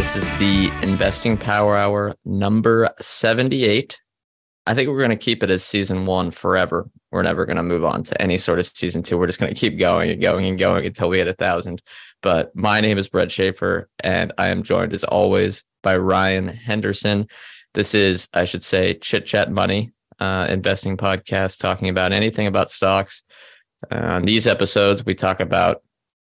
This is the Investing Power Hour number 78. I think we're going to keep it as season one forever. We're never going to move on to any sort of season two. We're just going to keep going and going and going until we hit a thousand. But my name is Brett Schafer, and I am joined as always by Ryan Henderson. This is, I should say, Chit Chat Money, uh, investing podcast, talking about anything about stocks. Uh, on these episodes, we talk about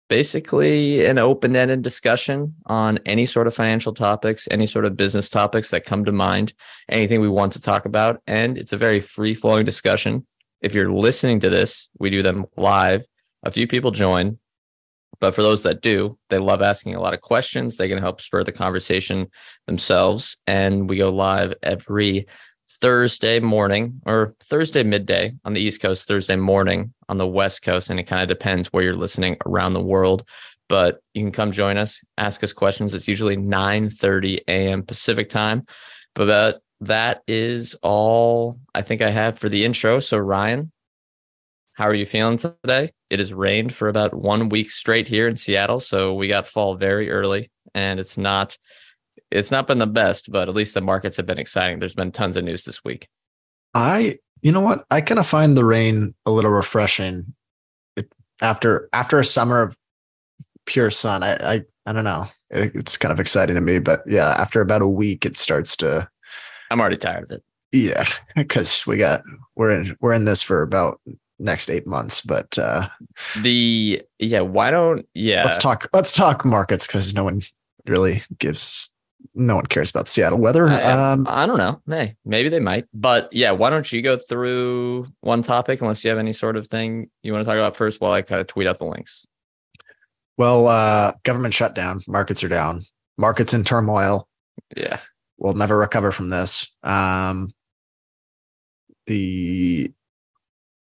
basically an open-ended discussion on any sort of financial topics, any sort of business topics that come to mind, anything we want to talk about, and it's a very free-flowing discussion. If you're listening to this, we do them live. A few people join, but for those that do, they love asking a lot of questions. They can help spur the conversation themselves. And we go live every Thursday morning or Thursday midday on the East Coast, Thursday morning on the West Coast. And it kind of depends where you're listening around the world. But you can come join us, ask us questions. It's usually 9 30 a.m. Pacific time. But that is all I think I have for the intro. So, Ryan, how are you feeling today? It has rained for about one week straight here in Seattle, so we got fall very early, and it's not it's not been the best, but at least the markets have been exciting. There's been tons of news this week. I, you know what, I kind of find the rain a little refreshing after after a summer of pure sun. I I, I don't know. It, it's kind of exciting to me, but yeah, after about a week, it starts to. I'm already tired of it. Yeah, because we got we're in we're in this for about next eight months. But uh the yeah, why don't yeah let's talk let's talk markets because no one really gives no one cares about Seattle weather. I, um I don't know. Hey, maybe they might. But yeah, why don't you go through one topic unless you have any sort of thing you want to talk about first while I kind of tweet out the links. Well, uh government shutdown, markets are down, markets in turmoil. Yeah. We'll never recover from this. Um the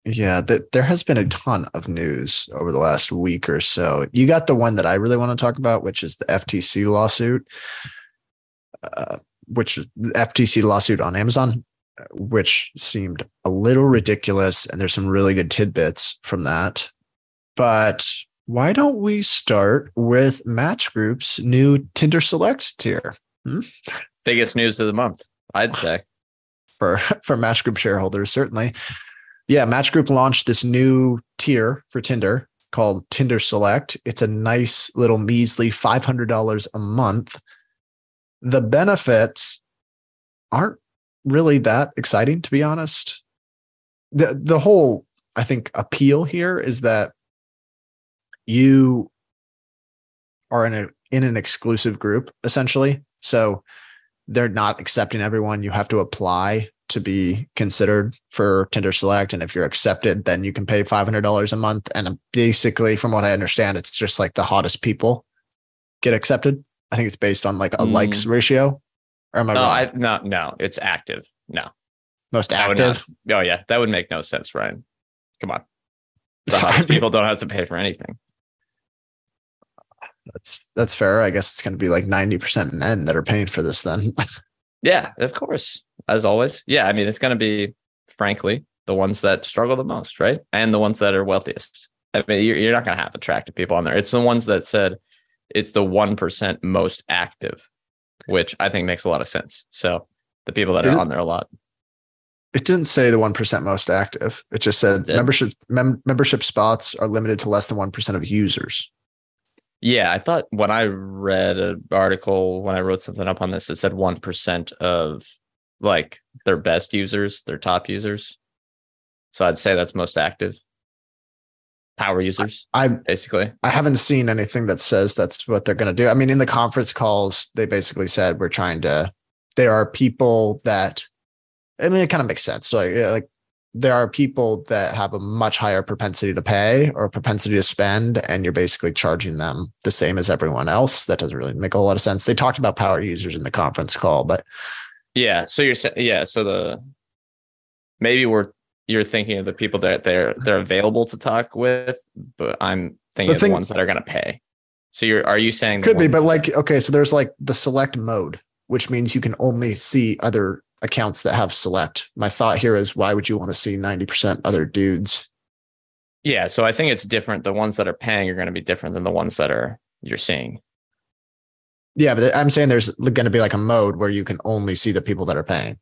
yeah, there has been a ton of news over the last week or so. You got the one that I really want to talk about, which is the FTC lawsuit, uh, which FTC lawsuit on Amazon, which seemed a little ridiculous. And there's some really good tidbits from that. But why don't we start with Match Group's new Tinder Select tier? Hmm? Biggest news of the month, I'd say. For for Match Group shareholders, certainly yeah, Match Group launched this new tier for Tinder called Tinder Select. It's a nice little measly $500 a month. The benefits aren't really that exciting, to be honest. The, the whole, I think, appeal here is that you are in a in an exclusive group essentially. So they're not accepting everyone. You have to apply to be considered for Tinder Select. And if you're accepted, then you can pay $500 a month. And basically, from what I understand, it's just like the hottest people get accepted. I think it's based on like a mm. likes ratio. Or am I no, wrong? I, no, no, it's active. No. Most active? oh, yeah. That would make no sense, Ryan. Come on. The hottest people don't have to pay for anything. That's that's fair. I guess it's going to be like 90% men that are paying for this then. yeah, of course as always. Yeah, I mean, it's going to be, frankly, the ones that struggle the most, right? And the ones that are wealthiest. I mean, you're, you're not going to have attractive people on there. It's the ones that said it's the 1% most active, which I think makes a lot of sense. So the people that are on there a lot. It didn't say the 1% most active. It just said it membership mem- membership spots are limited to less than 1% of users. Yeah, I thought when I read an article, when I wrote something up on this, it said 1% of like their best users, their top users. So I'd say that's most active. Power users, I basically. I haven't seen anything that says that's what they're going to do. I mean, in the conference calls, they basically said we're trying to. There are people that, I mean, it kind of makes sense. So like, like there are people that have a much higher propensity to pay or propensity to spend, and you're basically charging them the same as everyone else. That doesn't really make a whole lot of sense. They talked about power users in the conference call, but Yeah. So you're saying, yeah. So the maybe we're you're thinking of the people that they're they're available to talk with, but I'm thinking The of thing- the ones that are going to pay. So you're are you saying could be. But like, okay, so there's like the select mode, which means you can only see other accounts that have select. My thought here is, why would you want to see 90% other dudes? yeah. So I think it's different. The ones that are paying are going to be different than the ones that are you're seeing. Yeah, but I'm saying there's going to be like a mode where you can only see the people that are paying.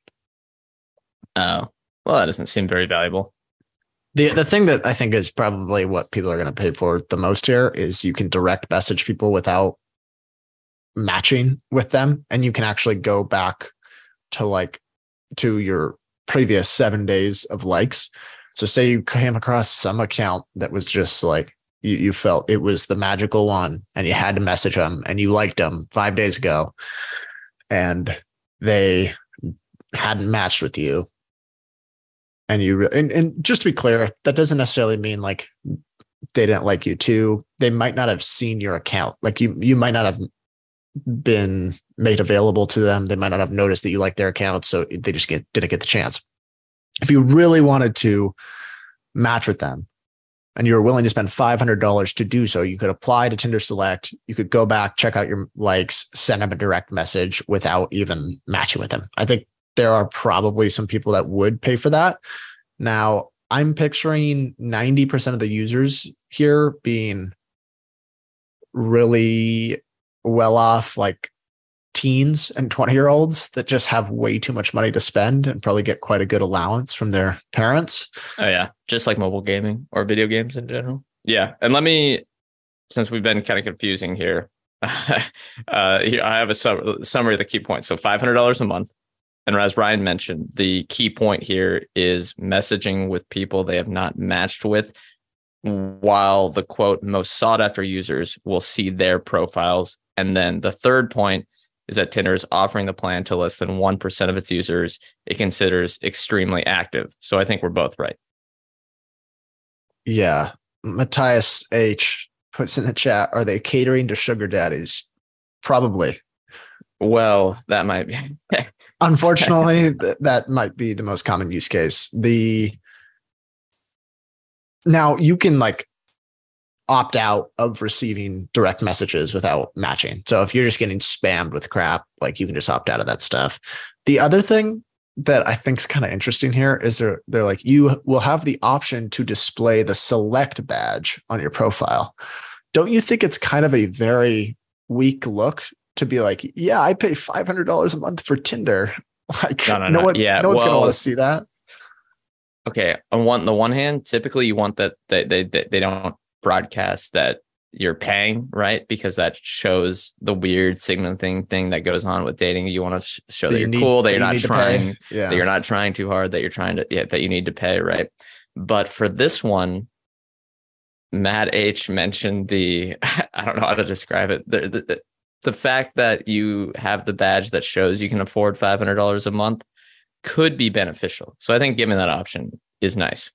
Oh, well, that doesn't seem very valuable. The the thing that I think is probably what people are going to pay for the most here is you can direct message people without matching with them, and you can actually go back to like to your previous seven days of likes. So say you came across some account that was just like you, you felt it was the magical one and you had to message them and you liked them five days ago and they hadn't matched with you and you re- and, and just to be clear that doesn't necessarily mean like they didn't like you too. They might not have seen your account. Like you you might not have been made available to them. They might not have noticed that you like their account so they just get didn't get the chance. If you really wanted to match with them and you were willing to spend $500 to do so you could apply to tinder select. You could go back check out your likes send them a direct message without even matching with them. I think there are probably some people that would pay for that. Now, I'm picturing 90% of the users here being really well off, like teens and 20 year olds that just have way too much money to spend and probably get quite a good allowance from their parents. Oh yeah, just like mobile gaming or video games in general. Yeah, and let me, since we've been kind of confusing here, uh, I have a sum- summary of the key points. So five hundred dollars a month, and as Ryan mentioned, the key point here is messaging with people they have not matched with, while the quote most sought after users will see their profiles, and then the third point is that Tinder is offering the plan to less than 1% of its users it considers extremely active. So I think we're both right. Yeah. Matthias H puts in the chat Are they catering to sugar daddies? Probably. Well, that might be. Unfortunately, th- that might be the most common use case. The now you can like opt out of receiving direct messages without matching. So if you're just getting spammed with crap, like you can just opt out of that stuff. The other thing that I think is kind of interesting here is they're they're like you will have the option to display the select badge on your profile. Don't you think it's kind of a very weak look to be like, yeah, I pay five hundred dollars a month for Tinder. Like No, no, no no. one, Yeah, no one's gonna want to see that. okay. On one, the one hand, typically you want that they, they they they don't broadcast that you're paying, right? Because that shows the weird signaling thing that goes on with dating. You want to sh- show that, you you're need- cool, that, you you're not trying, Yeah. that you're not trying too hard, that you're trying to, yeah, that you need to pay, right? But for this one, Matt H mentioned the, I don't know how to describe it. The, the, the, fact that you have the badge that shows you can afford $500 a month could be beneficial. So I think giving that option is nice.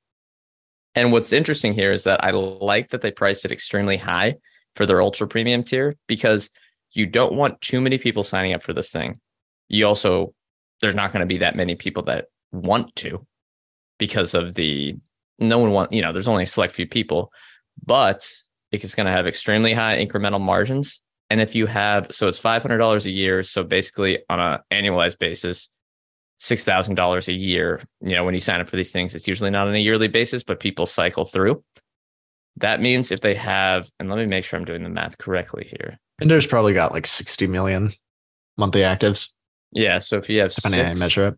And what's interesting here is that I like that they priced it extremely high for their ultra premium tier because you don't want too many people signing up for this thing. You also, there's not going to be that many people that want to because of the, no one want, you know, there's only a select few people, but it's going to have extremely high incremental margins. And if you have, so it's $500 a year. So basically on an annualized basis, six thousand dollars a year. You know, when you sign up for these things, it's usually not on a yearly basis, but people cycle through. That means if they have, and let me make sure I'm doing the math correctly here. Tinder's probably got like 60 million monthly actives, Yeah, so if you have how you measure it.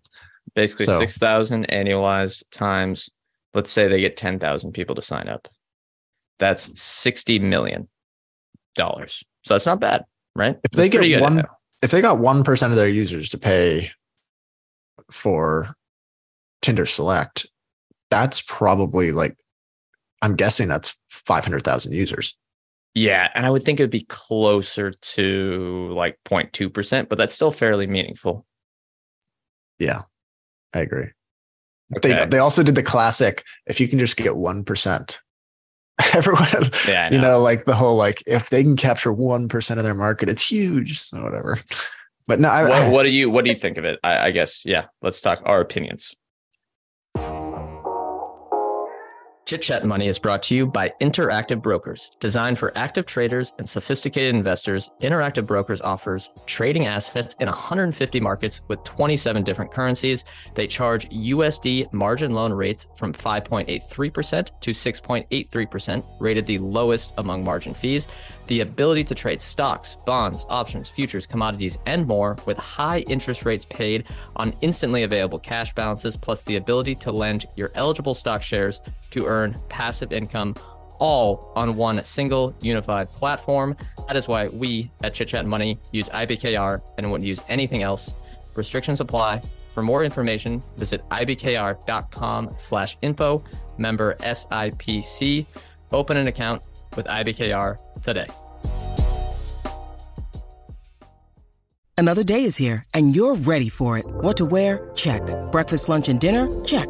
basically So- six thousand annualized times, let's say they get ten thousand people to sign up, that's sixty million dollars. So that's not bad, right? If they That's pretty get one, if they got one percent of their users to pay for Tinder Select, that's probably like, I'm guessing that's five hundred thousand users. Yeah, and I would think it would be closer to like 0.2%, but that's still fairly meaningful. Yeah, I agree. They they also did the classic. If you can just get one percent, everyone, Yeah, I you know. know, like the whole like if they can capture one percent of their market, it's huge. So whatever. But no, I, what, I- what do you what do you think of it? I, I guess yeah. Let's talk our opinions. Chit Chat Money is brought to you by Interactive Brokers. Designed for active traders and sophisticated investors, Interactive Brokers offers trading assets in 150 markets with 27 different currencies. They charge USD margin loan rates from 5.83% to 6.83%, rated the lowest among margin fees. The ability to trade stocks, bonds, options, futures, commodities, and more with high interest rates paid on instantly available cash balances, plus the ability to lend your eligible stock shares to earn passive income all on one single unified platform. That is why we at Chit Chat Money use IBKR and wouldn't use anything else. Restrictions apply. For more information, visit ibkr.com slash info, member SIPC. Open an account with IBKR today. Another day is here, and you're ready for it. What to wear? Check. Breakfast, lunch, and dinner? Check.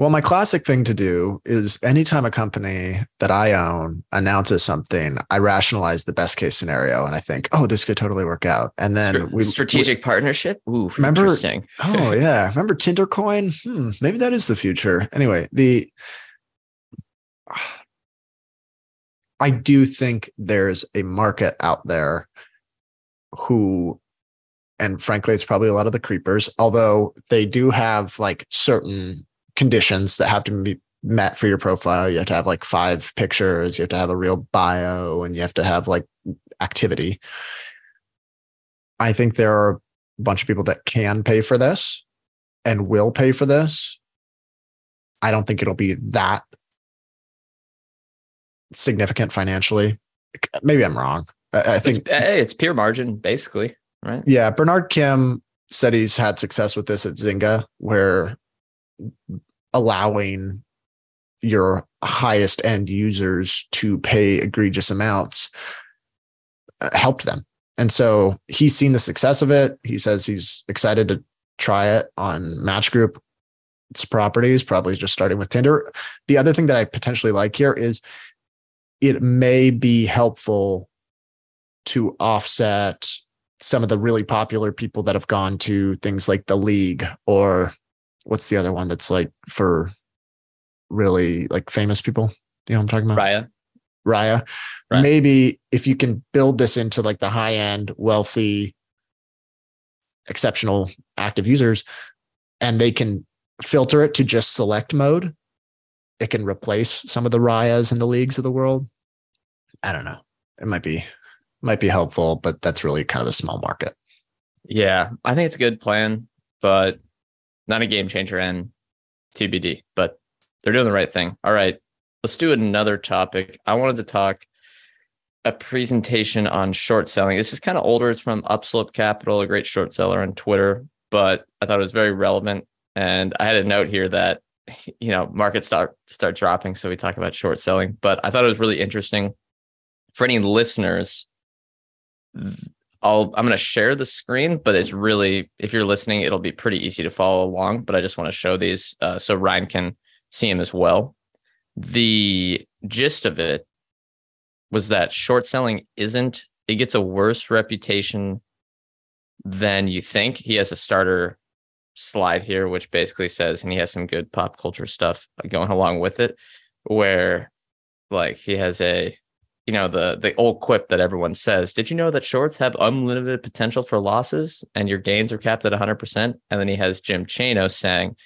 Well, my classic thing to do is anytime a company that I own announces something, I rationalize the best case scenario and I think, oh, this could totally work out. And then Str- we strategic partnership. Ooh, Remember- interesting. oh yeah, remember Tindercoin? Hmm, maybe that is the future. Anyway, the I do think there's a market out there who and frankly it's probably a lot of the creepers although they do have like certain conditions that have to be met for your profile. You have to have like five pictures you have to have a real bio and you have to have like activity. I think there are a bunch of people that can pay for this and will pay for this. I don't think it'll be that significant financially. Maybe i'm wrong. I, I think It's, hey, it's pure margin, basically, right? yeah, Bernard Kim said he's had success with this at Zynga, where allowing your highest end users to pay egregious amounts uh, helped them. And so he's seen the success of it. He says he's excited to try it on Match Group. Properties, probably just starting with Tinder. The other thing that I potentially like here is it may be helpful to offset some of the really popular people that have gone to things like the league or what's the other one that's like for really like famous people? You know what i'm talking about? Raya. raya. Right. maybe if you can build this into like the high end wealthy exceptional active users and they can filter it to just select mode it can replace some of the rayas and the leagues of the world. I don't know. It might be might be helpful but that's really kind of a small market. Yeah, I think it's a good plan, but not a game changer and TBD. But they're doing the right thing. All right, let's do another topic. I wanted to talk a presentation on short selling. This is kind of older. It's from Upslope Capital, a great short seller on Twitter, but I thought it was very relevant. And I had a note here that you know markets start start dropping, so we talk about short selling. But I thought it was really interesting for any listeners. I'll I'm going to share the screen, but it's really if you're listening, it'll be pretty easy to follow along. But I just want to show these uh, so Ryan can see them as well. The gist of it was that short selling isn't it gets a worse reputation than you think. He has a starter slide here, which basically says, and he has some good pop culture stuff going along with it, where like he has a you know the the old quip that everyone says did you know that shorts have unlimited potential for losses and your gains are capped at 100% and then he has Jim Chanos saying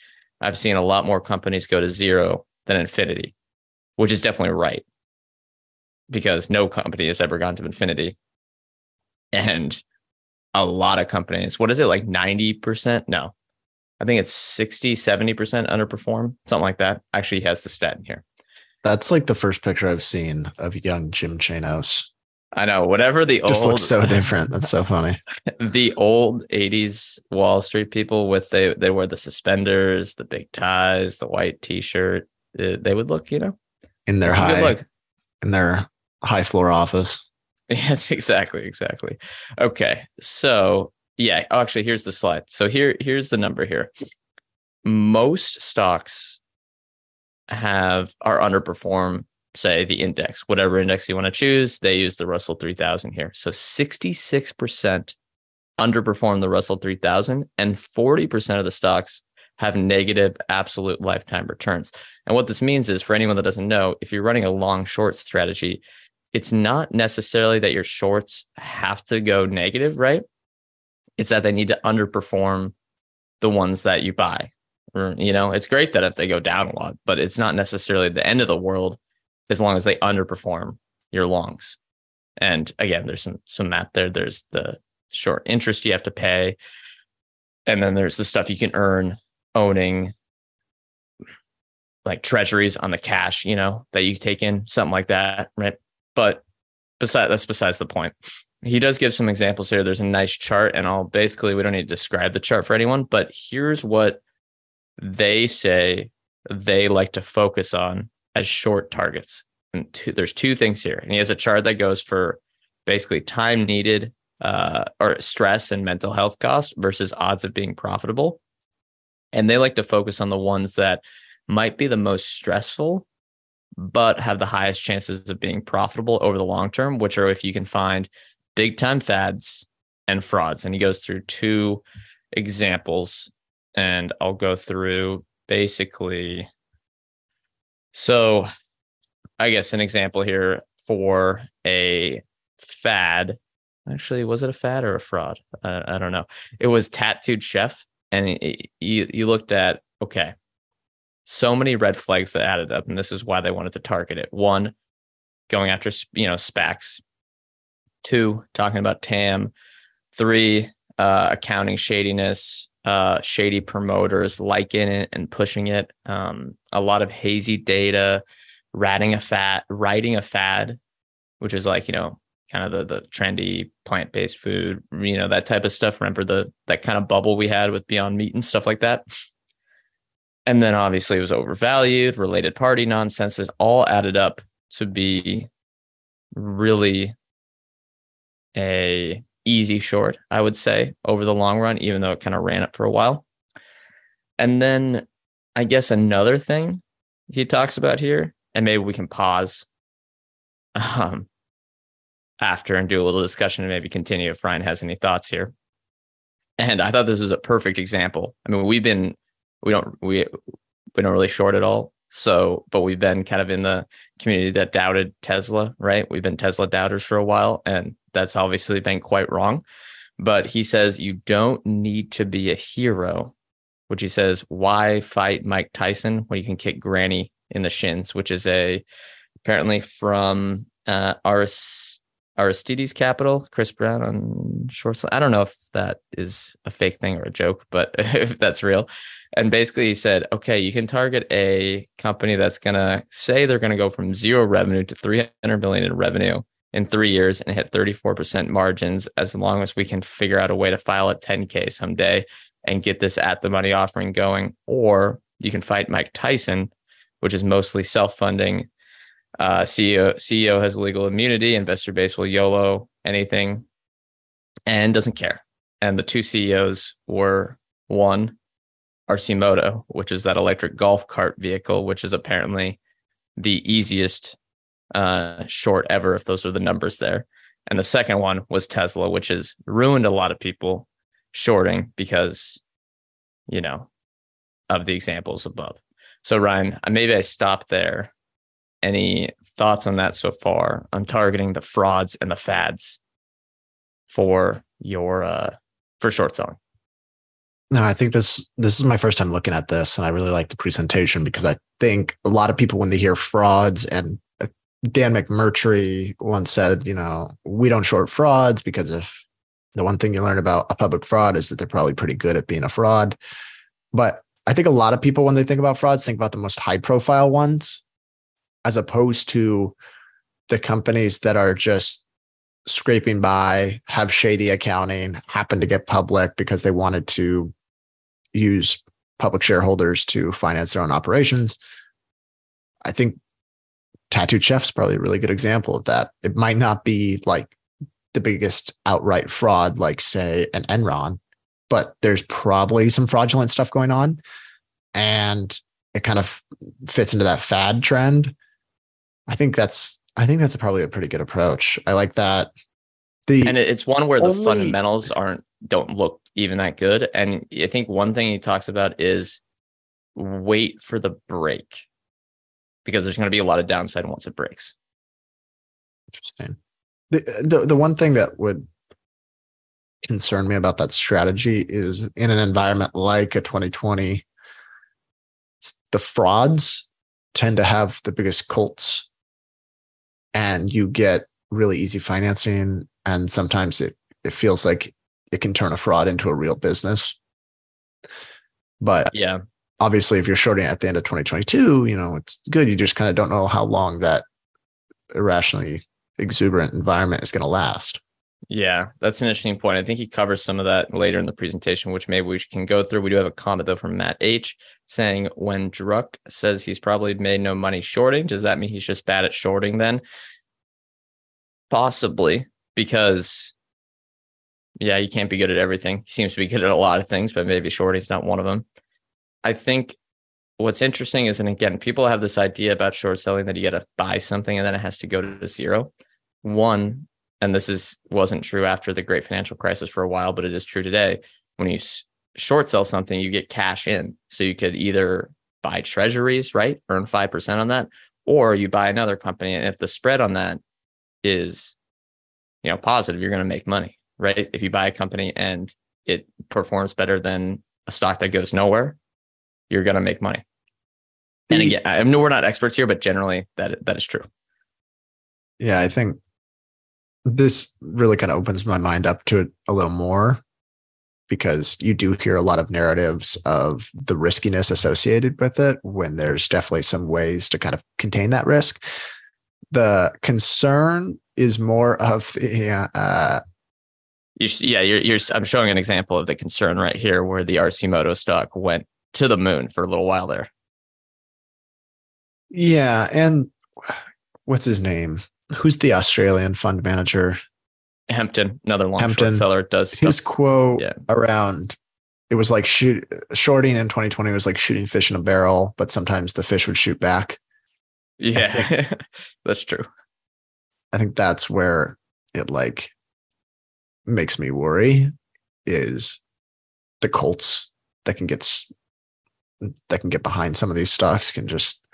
i've seen a lot more companies go to zero than infinity which is definitely right. Because no company has ever gone to infinity. And a lot of companies what is it like 90% no. I think it's 60 70% underperform something like that. Actually he has the stat in here That's like the first picture I've seen of young Jim Chanos. I know. Whatever the Just old looks so different. That's so funny. the old 80s Wall Street people with they they wear the suspenders, the big ties, the white t-shirt. uh, They would look, you know, In their it's a good high look. in their high floor office. Yes, exactly, exactly. Okay, so yeah. Oh, actually, here's the slide. So here, here's the number here. Most stocks have are underperform, say the index, whatever index you want to choose. They use the Russell 3000 here. So 66% underperform the Russell 3000, and 40% of the stocks have negative absolute lifetime returns. And what this means is, for anyone that doesn't know, if you're running a long short strategy, it's not necessarily that your shorts have to go negative, right? It's that they need to underperform the ones that you buy. Or, you know, it's great that if they go down a lot, but it's not necessarily the end of the world as long as they underperform your longs. And again, there's some some math there. There's the short interest you have to pay. And then there's the stuff you can earn owning like treasuries on the cash, you know, that you take in, something like that, right? But beside that's besides the point. He does give some examples here. There's a nice chart, and I'll basically we don't need to describe the chart for anyone, but here's what they say they like to focus on as short targets. And two, there's two things here. And he has a chart that goes for basically time needed uh, or stress and mental health cost versus odds of being profitable. And they like to focus on the ones that might be the most stressful, but have the highest chances of being profitable over the long term, which are if you can find big time fads and frauds. And he goes through two examples, and I'll go through basically. So, I guess an example here for a fad. Actually, was it a fad or a fraud? Uh, I don't know. It was Tattooed Chef, and you you looked at okay, so many red flags that added up, and this is why they wanted to target it. One, going after you know SPACs. Two, talking about TAM. Three, uh, accounting shadiness, uh, shady promoters liking it and pushing it. Um, a lot of hazy data, ratting a fat, writing a fad, which is like you know kind of the the trendy plant based food, you know that type of stuff. Remember the that kind of bubble we had with Beyond Meat and stuff like that. And then obviously it was overvalued, related party nonsense is all added up to be really a easy short, I would say, over the long run, even though it kind of ran up for a while. And then I guess another thing he talks about here, and maybe we can pause um, after and do a little discussion and maybe continue if Ryan has any thoughts here. And I thought this was a perfect example. I mean, we've been we don't we we don't really short at all. So, but we've been kind of in the community that doubted Tesla, right? We've been Tesla doubters for a while, and that's obviously been quite wrong. But he says you don't need to be a hero, which he says, why fight Mike Tyson when you can kick Granny in the shins, which is a apparently from uh, Aris, Aristides Capital, Chris Brown on short. I don't know if that is a fake thing or a joke, but if that's real. And basically, he said, okay, you can target a company that's going to say they're going to go from zero revenue to 300 million in revenue in three years and hit 34% margins as long as we can figure out a way to file a 10K someday and get this at the money offering going. Or you can fight Mike Tyson, which is mostly self funding. Uh, CEO, CEO has legal immunity, investor base will YOLO anything and doesn't care. And the two CEOs were one, Arcimoto, which is that electric golf cart vehicle, which is apparently the easiest uh, short ever, if those are the numbers there. And the second one was Tesla, which has ruined a lot of people shorting because, you know, of the examples above. So, Ryan, uh, maybe I stop there. Any thoughts on that so far I'm targeting the frauds and the fads for your uh, for short selling? No, I think this this is my first time looking at this, and I really like the presentation because I think a lot of people when they hear frauds and Dan McMurtrie once said, you know, we don't short frauds because if the one thing you learn about a public fraud is that they're probably pretty good at being a fraud. But I think a lot of people when they think about frauds think about the most high profile ones. as opposed to the companies that are just scraping by, have shady accounting, happen to get public because they wanted to use public shareholders to finance their own operations. I think Tattooed Chef's probably a really good example of that. It might not be like the biggest outright fraud, like say an Enron, but there's probably some fraudulent stuff going on. And it kind of fits into that fad trend. I think that's I think that's probably a pretty good approach. I like that. The and it's one where the fundamentals aren't don't look even that good. And I think one thing he talks about is wait for the break because there's going to be a lot of downside once it breaks. Interesting. The, the the one thing that would concern me about that strategy is in an environment like a 2020 the frauds tend to have the biggest cults and you get really easy financing and sometimes it it feels like it can turn a fraud into a real business but yeah obviously if you're shorting at the end of 2022 you know it's good you just kind of don't know how long that irrationally exuberant environment is going to last yeah, that's an interesting point. I think he covers some of that later in the presentation, which maybe we can go through. We do have a comment though from Matt H saying when Druck says he's probably made no money shorting, does that mean he's just bad at shorting then? Possibly, because yeah, you can't be good at everything. He seems to be good at a lot of things, but maybe shorting's not one of them. I think what's interesting is, and again, people have this idea about short selling that you got to buy something and then it has to go to zero. One, and this is wasn't true after the great financial crisis for a while, but it is true today. When you short sell something, you get cash in. So you could either buy treasuries, right? Earn 5% on that, or you buy another company. And if the spread on that is, you know, positive, you're going to make money, right? If you buy a company and it performs better than a stock that goes nowhere, you're going to make money. And again, I know we're not experts here, but generally that that is true. Yeah, I think this really kind of opens my mind up to it a little more because you do hear a lot of narratives of the riskiness associated with it when there's definitely some ways to kind of contain that risk. The concern is more of the uh, you, yeah, you're, you're, I'm showing an example of the concern right here where the Arcimoto stock went to the moon for a little while there. Yeah. And what's his name? who's the Australian fund manager? Hempton, another long Hempton, short seller, does his quote yeah. around. It was like shoot shorting in 2020 was like shooting fish in a barrel, but sometimes the fish would shoot back. Yeah, think, that's true. I think that's where it like makes me worry is the Colts that can get that can get behind some of these stocks can just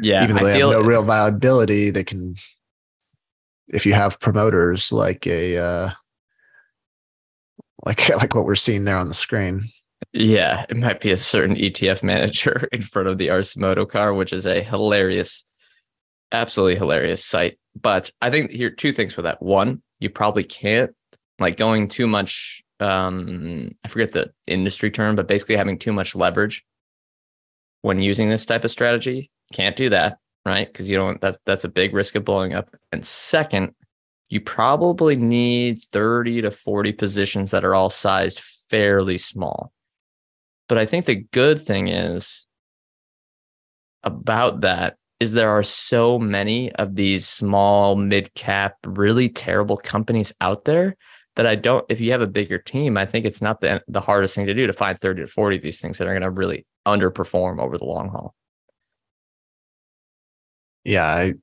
yeah even though I they have no real viability they can if you have promoters like a uh, like like what we're seeing there on the screen. Yeah, it might be a certain ETF manager in front of the Arcimoto car, which is a hilarious, absolutely hilarious site. But I think here two things for that. One, you probably can't like going too much. Um, I forget the industry term, but basically having too much leverage when using this type of strategy. Can't do that right? Because you don't that's that's a big risk of blowing up. And second, you probably need 30 to 40 positions that are all sized fairly small. But I think the good thing is about that is there are so many of these small, mid cap, really terrible companies out there that I don't, if you have a bigger team, I think it's not the, the hardest thing to do to find 30 to 40 of these things that are going to really underperform over the long haul yeah, I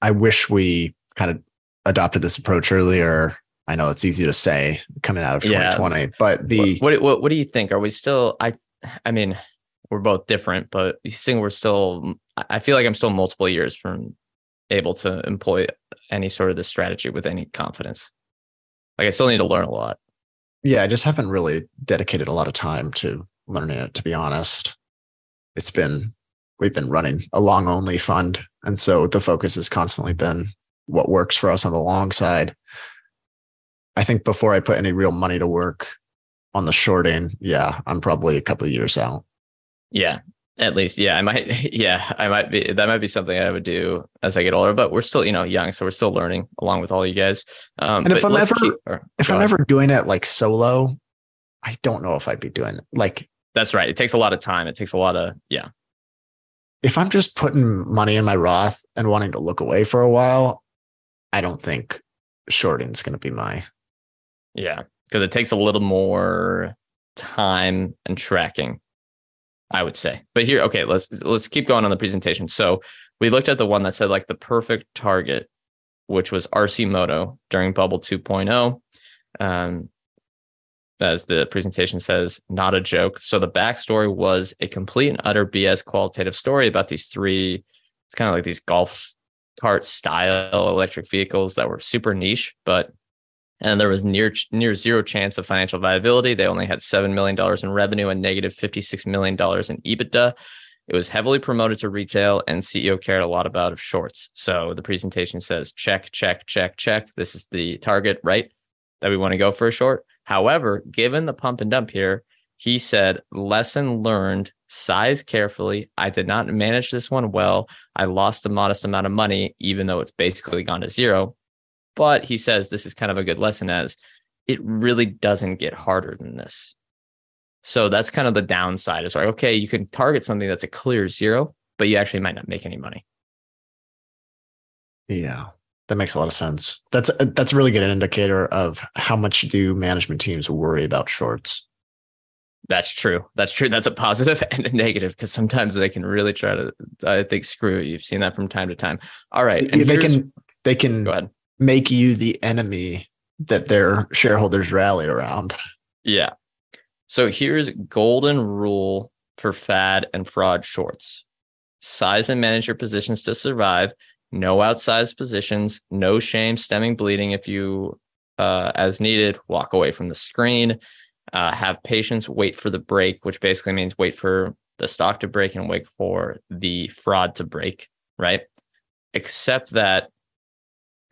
I wish we kind of adopted this approach earlier. I know it's easy to say coming out of 2020, yeah. but the what, what what do you think? Are we still? I I mean, we're both different, but you think we're still. I feel like I'm still multiple years from able to employ any sort of this strategy with any confidence. Like I still need to learn a lot. Yeah, I just haven't really dedicated a lot of time to learning it. To be honest, it's been we've been running a long only fund. And so the focus has constantly been what works for us on the long side. I think before I put any real money to work on the shorting, yeah, I'm probably a couple of years out. Yeah. At least, yeah, I might, yeah, I might be. That might be something I would do as I get older. But we're still, you know, young, so we're still learning along with all you guys. Um, and if I'm ever, keep, or, if I'm ever doing it like solo, I don't know if I'd be doing it. like. That's right. It takes a lot of time. It takes a lot of yeah. If I'm just putting money in my Roth and wanting to look away for a while, I don't think shorting is going to be my. Yeah, because it takes a little more time and tracking I would say. But here, okay, let's let's keep going on the presentation. So we looked at the one that said like the perfect target, which was Arcimoto during Bubble 2.0. Um, as the presentation says, not a joke. So the backstory was a complete and utter BS qualitative story about these three. It's kind of like these golf cart style electric vehicles that were super niche, but and there was near near zero chance of financial viability. They only had seven million dollars in revenue and negative fifty six million dollars in EBITDA. It was heavily promoted to retail, and CEO cared a lot about of shorts. So the presentation says check, check, check, check. This is the target, right? That we want to go for a short. However, given the pump and dump here, he said, lesson learned, size carefully. I did not manage this one well. I lost a modest amount of money, even though it's basically gone to zero. But he says this is kind of a good lesson as it really doesn't get harder than this. So that's kind of the downside is like, okay, you can target something that's a clear zero, but you actually might not make any money. Yeah, that makes a lot of sense. That's that's a really good indicator of how much do management teams worry about shorts. That's true. That's true. That's a positive and a negative because sometimes they can really try to. I think screw it. You've seen that from time to time. All right, and they can they can make you the enemy that their shareholders rally around. Yeah. So here's golden rule for fad and fraud shorts. Size and manage your positions to survive. No outsized positions, no shame stemming bleeding if you uh, as needed, walk away from the screen. Uh, have patience, wait for the break, which basically means wait for the stock to break and wait for the fraud to break, right? Accept that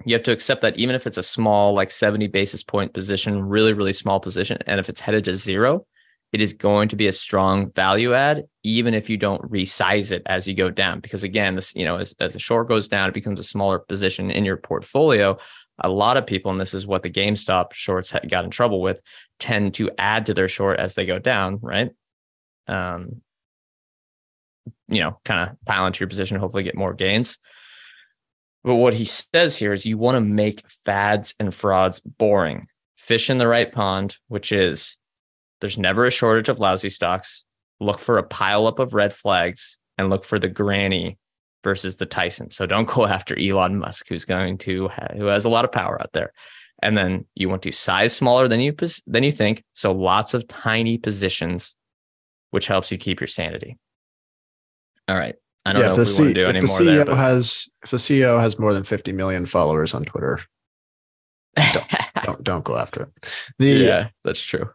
you have to accept that even if it's a small, like 70 basis point position, really, really small position, and if it's headed to zero, it is going to be a strong value add, even if you don't resize it as you go down. Because again, this, you know, as, as the short goes down, it becomes a smaller position in your portfolio. A lot of people, and this is what the GameStop shorts got in trouble with, tend to add to their short as they go down, right? Um, you know, kind of pile into your position, hopefully get more gains. But what he says here is you want to make fads and frauds boring. Fish in the right pond, which is there's never a shortage of lousy stocks. Look for a pile up of red flags and look for the granny versus the Tyson. So don't go after Elon Musk, who's going to who has a lot of power out there. And then you want to size smaller than you than you think. So lots of tiny positions, which helps you keep your sanity. All right. I don't yeah, know if, if we want to do any more CEO there. But... Has if the CEO has more than 50 million followers on Twitter, don't, don't don't go after it. The, yeah, that's true.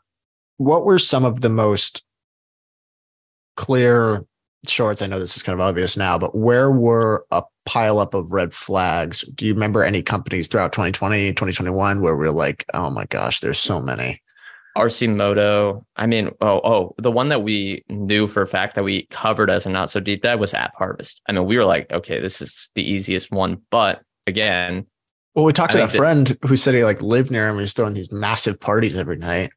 What were some of the most clear shorts? I know this is kind of obvious now, but where were a pile up of red flags? Do you remember any companies throughout 2020, 2021 where we're like, oh my gosh, there's so many? Arcimoto. I mean, oh, oh, the one that we knew for a fact that we covered as a not so deep dive was AppHarvest. I mean, we were like, okay, this is the easiest one. But again, well, we talked to a friend that, who said he like lived near him. He was throwing these massive parties every night.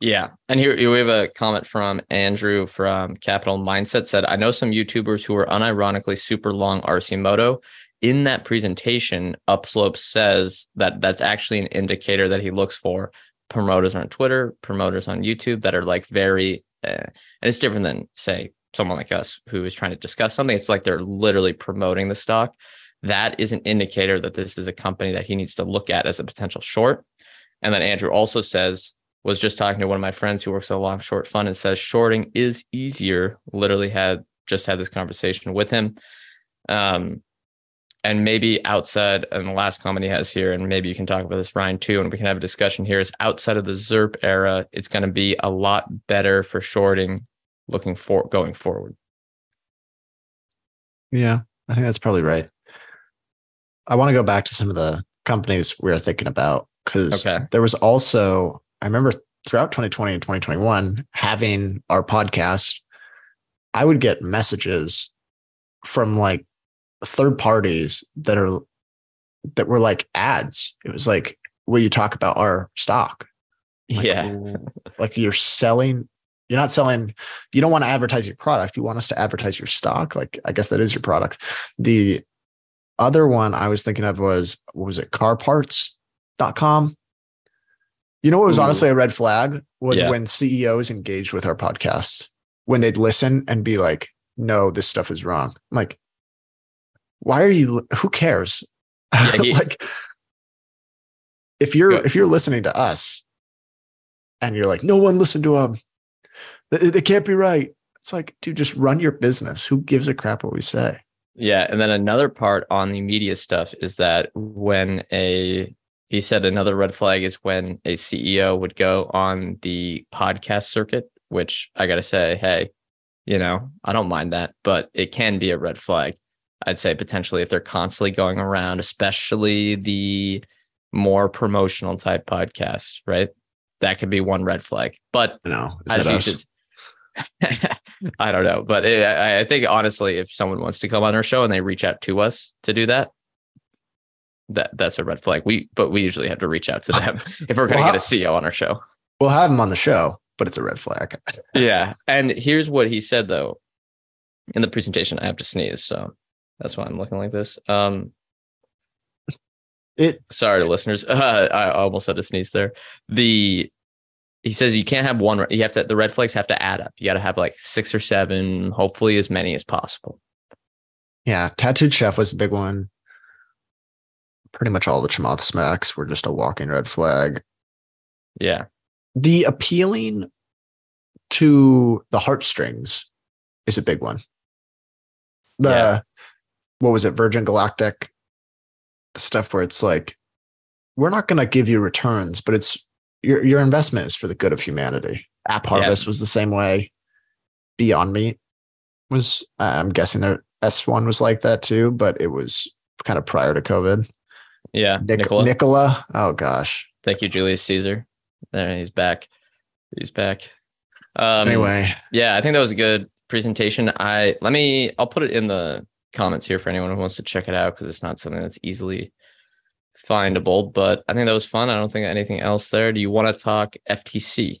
Yeah. And here, we have a comment from Andrew from Capital Mindset said, I know some YouTubers who are unironically super long Arcimoto. In that presentation, Upslope says that that's actually an indicator that he looks for promoters on Twitter, promoters on YouTube that are like very, uh, and it's different than say someone like us who is trying to discuss something. It's like they're literally promoting the stock. That is an indicator that this is a company that he needs to look at as a potential short. And then Andrew also says, was just talking to one of my friends who works at a long short fund and says shorting is easier. Literally had just had this conversation with him. Um, and maybe outside and the last comment he has here and maybe you can talk about this ryan too and we can have a discussion here is outside of the ZIRP era it's going to be a lot better for shorting looking for going forward yeah i think that's probably right i want to go back to some of the companies we are thinking about because okay. there was also i remember throughout 2020 and 2021 having our podcast I would get messages from like third parties that are that were like ads. It was like, will you talk about our stock? Like, yeah. Like you're selling, you're not selling, you don't want to advertise your product. You want us to advertise your stock. Like, I guess that is your product. The other one I was thinking of was, what was it, carparts.com? You know what was Ooh. honestly a red flag was Yeah. when CEOs engaged with our podcasts, when they'd listen and be like, no, this stuff is wrong. I'm like, why are you, who cares? Yeah, he- like, if you're if you're listening to us and you're like, no one listened to them, they, they can't be right. It's like, dude, just run your business. Who gives a crap what we say? Yeah, and then another part on the media stuff is that when a he said another red flag is when a CEO would go on the podcast circuit, which I got to say, hey, you know, I don't mind that, but it can be a red flag. I'd say potentially if they're constantly going around, especially the more promotional type podcast, right? That could be one red flag. But no, I that think us? it's- I don't know, but it, I, I think honestly, if someone wants to come on our show and they reach out to us to do that, that that's a red flag. We but we usually have to reach out to them if we're going to Well, get a CEO on our show. We'll have him on the show, but it's a red flag. Yeah, and here's what he said though in the presentation. I have to sneeze, so that's why I'm looking like this. Um, It sorry to listeners. Uh, I almost had to sneeze there. The he says you can't have one. You have to. The red flags have to add up. You got to have like six or seven, hopefully as many as possible. yeah, tattooed chef was a big one. Pretty much all the Chamath SPACs were just a walking red flag. Yeah, The appealing to the heartstrings is a big one. The Yeah. what was it, Virgin Galactic stuff where it's like, we're not gonna give you returns, but it's your your investment is for the good of humanity. App Yeah. Harvest was the same way. Beyond Meat was uh, I'm guessing their S1 was like that too, but it was kind of prior to COVID. Yeah. Nic- Nikola, Nikola. Oh gosh. thank you, Julius Caesar. There, he's back. He's back. Um, anyway, yeah, I think that was a good presentation. I let me. I'll put it in the comments here for anyone who wants to check it out because it's not something that's easily findable. But I think that was fun. I don't think anything else there. Do you want to talk FTC?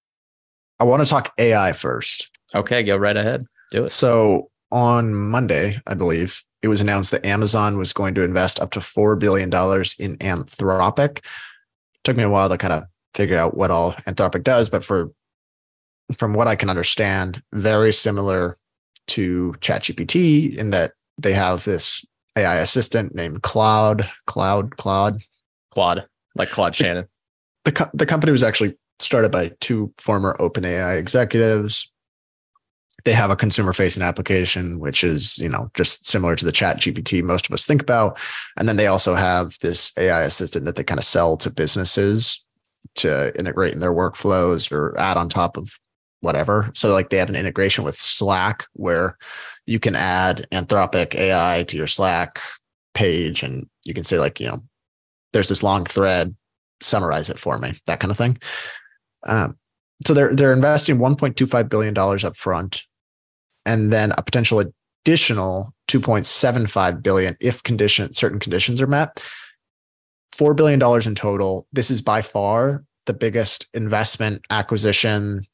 I want to talk AI first. Okay, go right ahead. Do it. So on Monday, I believe it was announced that Amazon was going to invest up to $4 billion in Anthropic. It Took me a while to kind of figure out what all Anthropic does, but for from what I can understand, very similar to ChatGPT in that they have this AI assistant named Cloud, Cloud, Cloud. Claude, like Claude Shannon. The, the company was actually started by two former OpenAI executives. They have a consumer facing application, which is, you know, just similar to the chat GPT most of us think about. And then they also have this AI assistant that they kind of sell to businesses to integrate in their workflows or add on top of whatever. So like they have an integration with Slack where you can add Anthropic AI to your Slack page and you can say like, you know, there's this long thread, summarize it for me, that kind of thing. Um, so they're they're investing 1.25 billion dollars up front, and then a potential additional 2.75 billion if condition certain conditions are met. Four billion dollars in total. This is by far the biggest investment acquisition,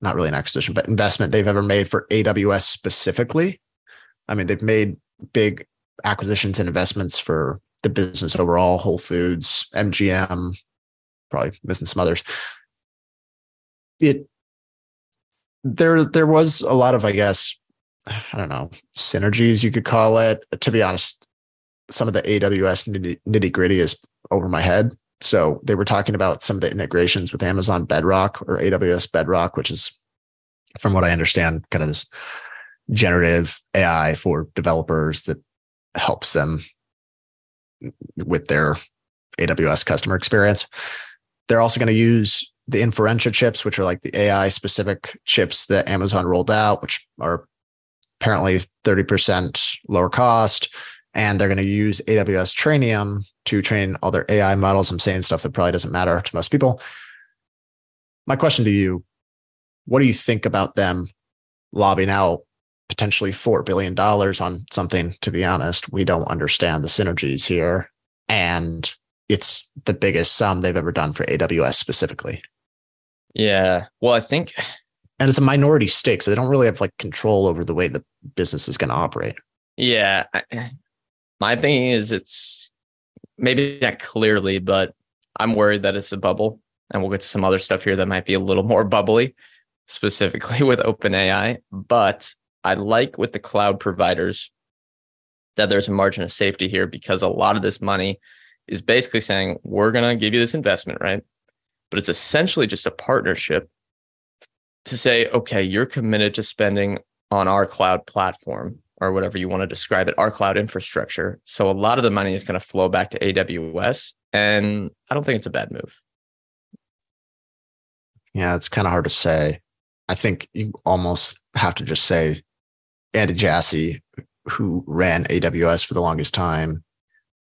not really an acquisition, but investment they've ever made for AWS specifically. I mean, they've made big acquisitions and investments for the business overall, Whole Foods, MGM, probably missing some others it there there was a lot of i guess i don't know synergies you could call it to be honest some of the aws nitty gritty is over my head so they were talking about some of the integrations with amazon bedrock or aws bedrock which is from what i understand kind of this generative AI for developers that helps them with their AWS customer experience. They're also going to use the Inferentia chips, which are like the AI specific chips that Amazon rolled out, which are apparently 30% lower cost. And they're going to use AWS Trainium to train all their AI models. I'm saying stuff that probably doesn't matter to most people. My question to you what do you think about them lobbying out potentially $4 billion on something? To be honest, we don't understand the synergies here. And it's the biggest sum they've ever done for AWS specifically. Yeah. Well, I think and it's a minority stake, so they don't really have like control over the way the business is going to operate. Yeah. My thinking is it's maybe not clearly, but I'm worried that it's a bubble. And we'll get to some other stuff here that might be a little more bubbly, specifically with OpenAI. But I like with the cloud providers that there's a margin of safety here because a lot of this money is basically saying, we're going to give you this investment, right? But it's essentially just a partnership to say, okay, you're committed to spending on our cloud platform or whatever you want to describe it, our cloud infrastructure. So a lot of the money is going to flow back to AWS. And I don't think it's a bad move. Yeah, it's kind of hard to say. I think you almost have to just say Andy Jassy, who ran AWS for the longest time,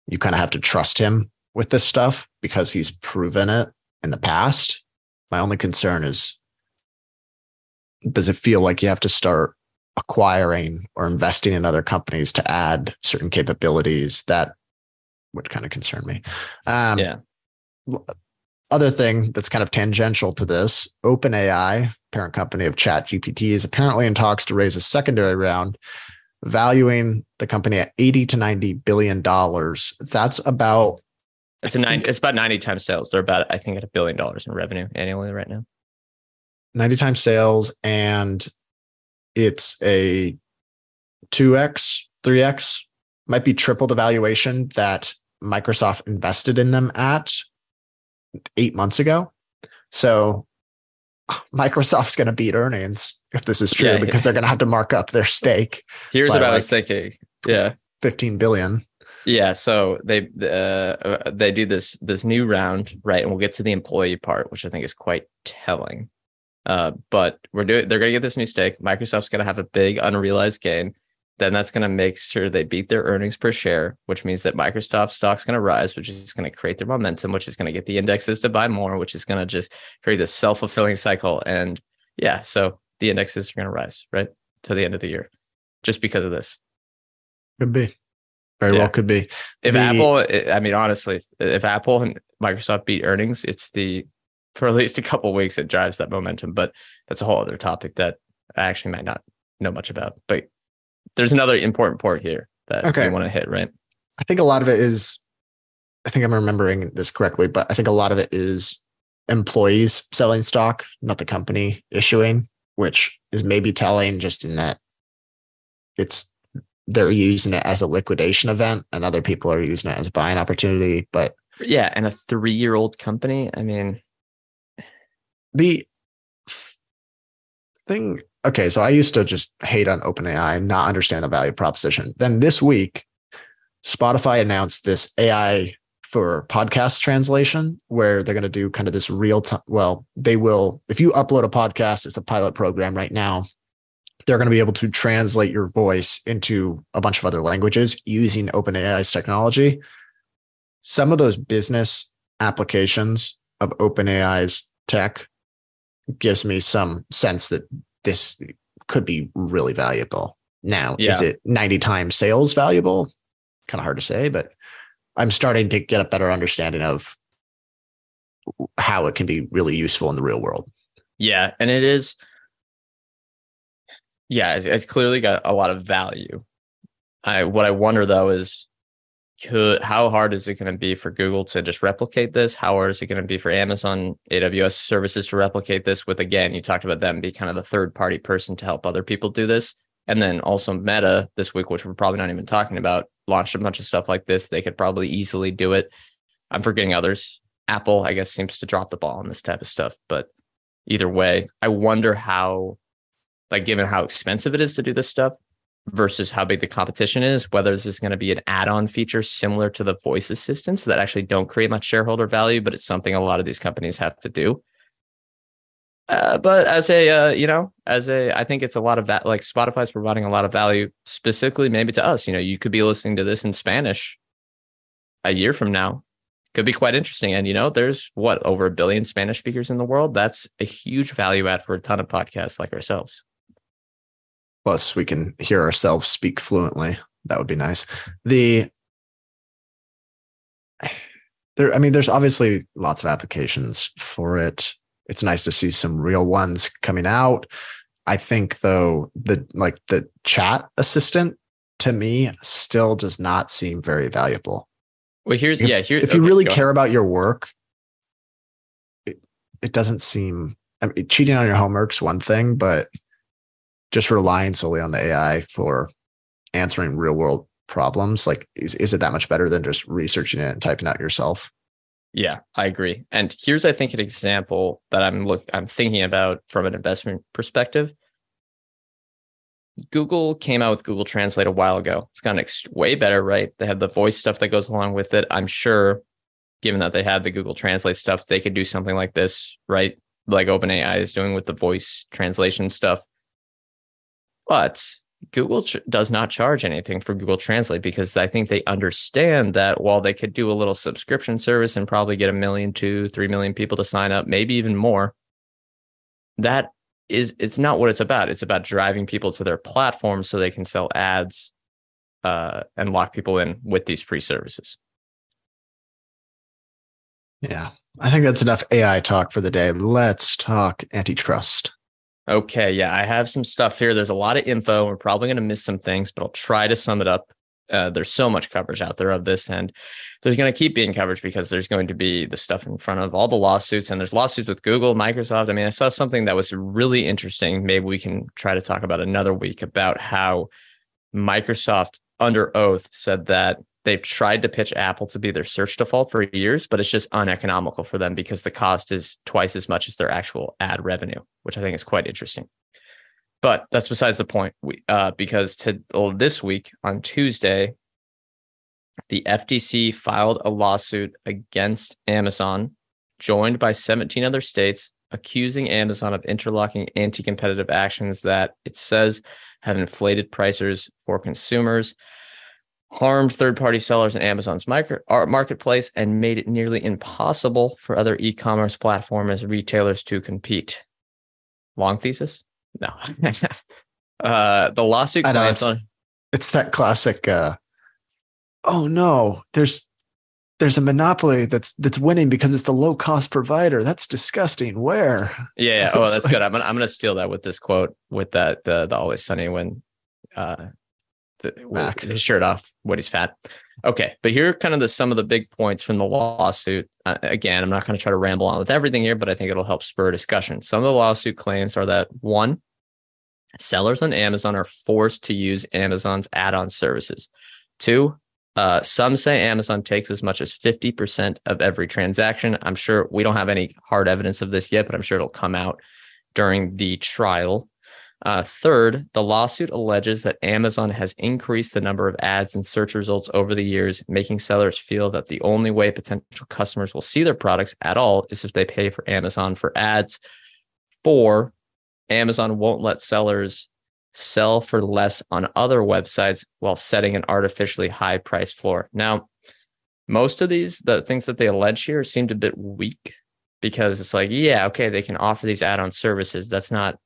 you kind of have to trust him with this stuff because he's proven it in the past. My only concern is does it feel like you have to start acquiring or investing in other companies to add certain capabilities that would kind of concern me. Um, yeah. Other thing that's kind of tangential to this OpenAI, parent company of ChatGPT, is apparently in talks to raise a secondary round valuing the company at 80 to 90 billion dollars. That's about it's a nine. It's about ninety times sales. They're about I think at a billion dollars in revenue annually right now. Ninety times sales, and it's a two x, three x, might be triple the valuation that Microsoft invested in them at eight months ago. So Microsoft's going to beat earnings if this is true yeah, because yeah. they're going to have to mark up their stake. Here's what like I was thinking. Yeah. 15 billion. Yeah, so they uh, they do this this new round, right? And we'll get to the employee part, which I think is quite telling. Uh, but we're doing they're going to get this new stake. Microsoft's going to have a big unrealized gain. Then that's going to make sure they beat their earnings per share, which means that Microsoft stock's going to rise, which is going to create their momentum, which is going to get the indexes to buy more, which is going to just create this self fulfilling cycle. And yeah, so the indexes are going to rise right to the end of the year, just because of this. Could be. Very yeah. well could be. If the, Apple, I mean, honestly, if Apple and Microsoft beat earnings, it's the for at least a couple weeks it drives that momentum. But that's a whole other topic that I actually might not know much about. But there's another important part here that okay. I want to hit, right? I think a lot of it is, I think I'm remembering this correctly, but I think a lot of it is employees selling stock, not the company issuing, which is maybe telling just in that it's they're using it as a liquidation event and other people are using it as a buying opportunity. But yeah, and a three year old company. I mean, the thing. Okay, so I used to just hate on OpenAI and not understand the value proposition. Then this week, Spotify announced this AI for podcast translation where they're going to do kind of this real time. Well, they will, if you upload a podcast, it's a pilot program right now they're going to be able to translate your voice into a bunch of other languages using OpenAI's technology. Some of those business applications of OpenAI's tech gives me some sense that this could be really valuable. Now, yeah. is it 90 times sales valuable? Kind of hard to say, but I'm starting to get a better understanding of how it can be really useful in the real world. Yeah. And it is yeah, it's, it's clearly got a lot of value. I what I wonder though is could how hard is it going to be for Google to just replicate this? How hard is it going to be for Amazon AWS services to replicate this? With again, you talked about them be kind of the third party person to help other people do this. And then also Meta this week, which we're probably not even talking about, launched a bunch of stuff like this. They could probably easily do it. I'm forgetting others. Apple, I guess, seems to drop the ball on this type of stuff. But either way, I wonder how like given how expensive it is to do this stuff versus how big the competition is, whether this is going to be an add-on feature similar to the voice assistants that actually don't create much shareholder value, but it's something a lot of these companies have to do. Uh, but as a uh, you know as a i think it's a lot of that like spotify's providing a lot of value specifically maybe to us. You know you could be listening to this in spanish a year from now. Could be quite interesting. And you know there's what over a billion spanish speakers in the world? That's a huge value add for a ton of podcasts like ourselves Plus, we can hear ourselves speak fluently. That would be nice. The there, I mean, there's obviously lots of applications for it. It's nice to see some real ones coming out. I think though the like the chat assistant to me still does not seem very valuable. Well, here's if, yeah, here if okay, you really care ahead. about your work, it, it doesn't seem I mean, cheating on your homework's one thing, but just relying solely on the AI for answering real world problems, like is, is it that much better than just researching it and typing out yourself? Yeah, I agree. And here's I think an example that I'm look I'm thinking about from an investment perspective. Google came out with Google Translate a while ago. It's gotten ex- way better, right? They have the voice stuff that goes along with it. I'm sure, given that they had the Google Translate stuff, they could do something like this, right? Like OpenAI is doing with the voice translation stuff. But Google ch- does not charge anything for Google Translate because I think they understand that while they could do a little subscription service and probably get a million, two, three million people to sign up, maybe even more, that is it's not what it's about. It's about driving people to their platform so they can sell ads uh, and lock people in with these free services. Yeah. I think that's enough AI talk for the day. Let's talk antitrust. Okay, yeah, I have some stuff here. There's a lot of info. We're probably going to miss some things, but I'll try to sum it up. Uh, there's so much coverage out there of this, and there's going to keep being coverage because there's going to be the stuff in front of all the lawsuits, and there's lawsuits with Google, Microsoft. I mean, I saw something that was really interesting. Maybe we can try to talk about another week about how Microsoft, under oath, said that they've tried to pitch Apple to be their search default for years, but it's just uneconomical for them because the cost is twice as much as their actual ad revenue, which I think is quite interesting. But that's besides the point. We, uh, because to well, this week on Tuesday, the FTC filed a lawsuit against Amazon, joined by 17 other states, accusing Amazon of interlocking anti-competitive actions that it says have inflated prices for consumers harmed third-party sellers in Amazon's micro, marketplace and made it nearly impossible for other e-commerce platforms and retailers to compete. Long thesis? No. uh, the lawsuit I know, it's- on It's that classic uh oh no, there's there's a monopoly that's that's winning because it's the low cost provider. That's disgusting. Where? yeah, yeah. Oh, that's like- good. I'm gonna I'm gonna steal that with this quote with that the the always sunny when uh the, his shirt off when he's fat. Okay, but here are kind of the some of the big points from the lawsuit. Uh, again, I'm not going to try to ramble on with everything here, but I think it'll help spur discussion. Some of the lawsuit claims are that one, sellers on Amazon are forced to use Amazon's add-on services. Two, uh, some say Amazon takes as much as 50% of every transaction. I'm sure we don't have any hard evidence of this yet, but I'm sure it'll come out during the trial. Uh, third, the lawsuit alleges that Amazon has increased the number of ads and search results over the years, making sellers feel that the only way potential customers will see their products at all is if they pay for Amazon for ads. Four, Amazon won't let sellers sell for less on other websites while setting an artificially high price floor. Now, most of these, the things that they allege here seemed a bit weak because it's like, yeah, okay, they can offer these add on services. That's not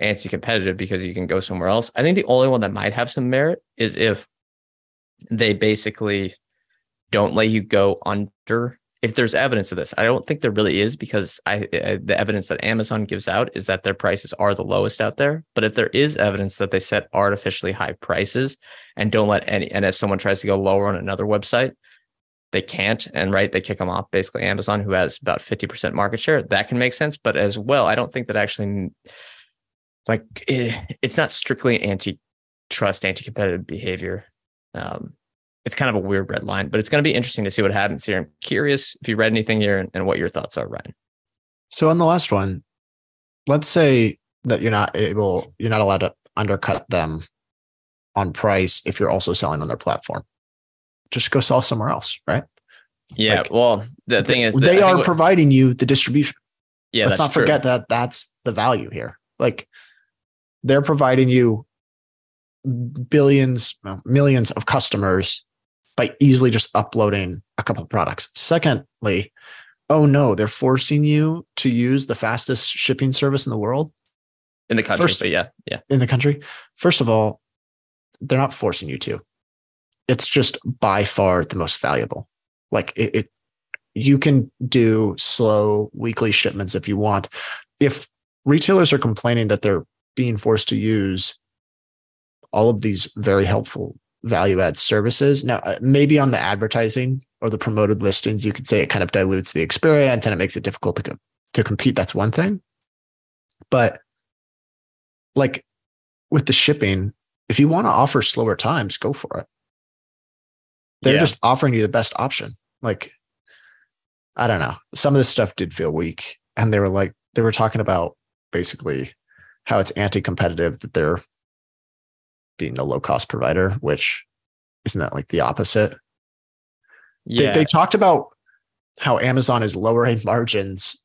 anti competitive because you can go somewhere else. I think the only one that might have some merit is if they basically don't let you go under. If there's evidence of this, I don't think there really is because I uh, the evidence that Amazon gives out is that their prices are the lowest out there. But if there is evidence that they set artificially high prices and don't let any, and if someone tries to go lower on another website, they can't. And right, they kick them off. Basically, Amazon, who has about fifty percent market share, that can make sense. But as well, I don't think that actually like eh, it's not strictly antitrust, anti-competitive behavior. Um, it's kind of a weird red line, but it's going to be interesting to see what happens here. I'm curious if you read anything here and, and what your thoughts are, Ryan. So on the last one, let's say that you're not able, you're not allowed to undercut them on price if you're also selling on their platform. Just go sell somewhere else, right? Yeah. Like, well, the thing is, they are what- providing you the distribution. yeah, Let's that's not true. forget that that's the value here. Like they're providing you billions, millions of customers by easily just uploading a couple products. Secondly, oh no, they're forcing you to use the fastest shipping service in the world in the country. First- yeah, yeah, in the country. First of all, they're not forcing you to. It's just by far the most valuable. Like it, it you can do slow weekly shipments if you want. If retailers are complaining that they're being forced to use all of these very helpful value add services, now uh, maybe on the advertising or the promoted listings, you could say it kind of dilutes the experience and it makes it difficult to co- to compete. That's one thing. But like with the shipping, if you want to offer slower times, go for it. They're Yeah. just offering you the best option. Like, I don't know. Some of this stuff did feel weak. And they were like, they were talking about basically how it's anti competitive that they're being the low cost provider, which isn't that like the opposite? yeah. They, they talked about how Amazon is lowering margins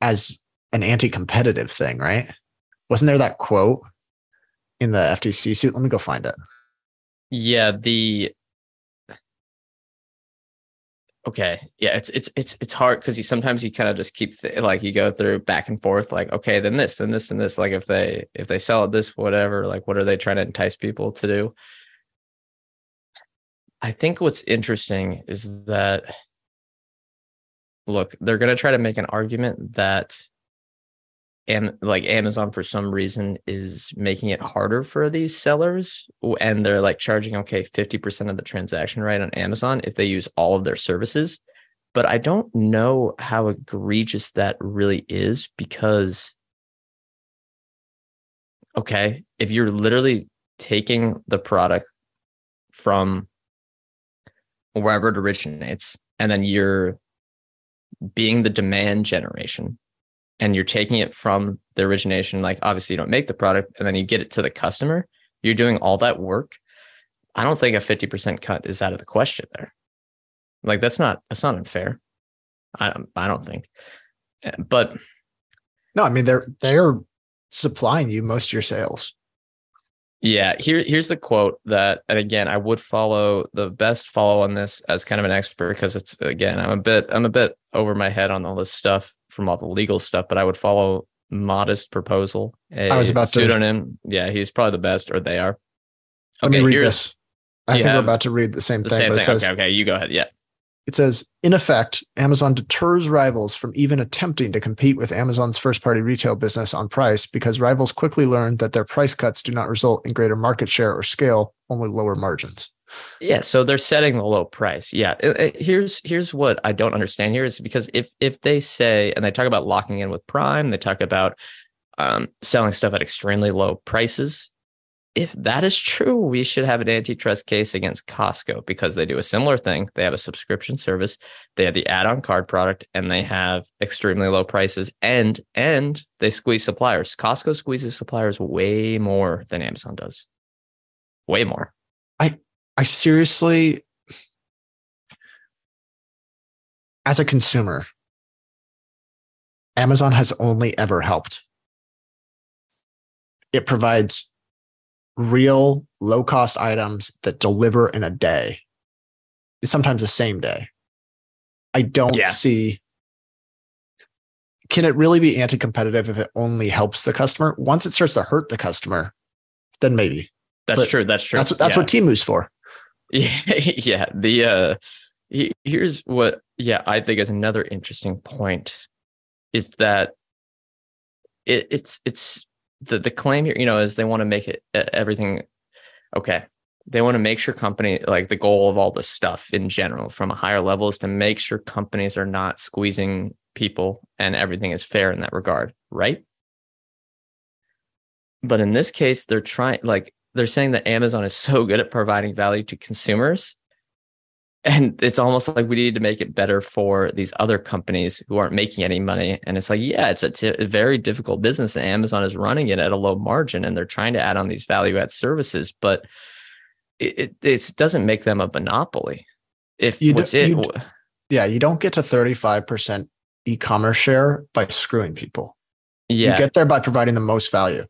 as an anti competitive thing, right? Wasn't there that quote in the FTC suit? Let me go find it. Yeah, the okay, yeah, it's it's it's it's hard because you sometimes you kind of just keep th- like you go through back and forth, like okay, then this, then this, and this. Like if they if they sell it this, whatever, like what are they trying to entice people to do? I think what's interesting is that look, they're going to try to make an argument that and like Amazon for some reason is making it harder for these sellers and they're like charging okay 50% of the transaction right on Amazon if they use all of their services. But I don't know how egregious that really is because okay if you're literally taking the product from wherever it originates and then you're being the demand generation and you're taking it from the origination like obviously you don't make the product and then you get it to the customer you're doing all that work i don't think a 50% cut is out of the question there. Like that's not that's not unfair. I don't i don't think. But No, I mean they're they're supplying you most of your sales. Yeah, here here's the quote that, and again, I would follow the best follow on this as kind of an expert because it's again, I'm a bit I'm a bit over my head on all this stuff from all the legal stuff, but I would follow modest proposal. A I was about to- pseudonym. Yeah, he's probably the best, or they are. Let me read this. I think we're about to read the same The thing, same but thing. it says okay, okay, you go ahead. Yeah. it says in effect amazon deters rivals from even attempting to compete with amazon's first party retail business on price because rivals quickly learn that their price cuts do not result in greater market share or scale only lower margins Yeah, so they're setting the low price. Yeah, here's here's what I don't understand here is because if if they say and they talk about locking in with Prime, they talk about um, selling stuff at extremely low prices. If that is true, we should have an antitrust case against Costco because they do a similar thing. They have a subscription service, they have the add-on card product, and they have extremely low prices, and and they squeeze suppliers. Costco squeezes suppliers way more than Amazon does, way more. I seriously as a consumer amazon has only ever helped it provides real low cost items that deliver in a day sometimes the same day i don't Yeah. see can it really be anti-competitive if it only helps the customer once it starts to hurt the customer then maybe That's But true. That's true. that's what that's Yeah. what temu's for Yeah, yeah. The uh here's what yeah, I think is another interesting point is that it, it's it's the the claim here, you know, is they want to make it everything okay. They want to make sure company like the goal of all this stuff in general from a higher level is to make sure companies are not squeezing people and everything is fair in that regard, right? But in this case, they're trying like they're saying that Amazon is so good at providing value to consumers. And it's almost like we need to make it better for these other companies who aren't making any money. And it's like yeah it's a, t- a very difficult business. And amazon is running it at a low margin and they're trying to add on these value add services but it, it, doesn't make them a monopoly. If You what's do- it you Yeah, you don't get to 35% e-commerce share by screwing people. yeah. You get there by providing the most value.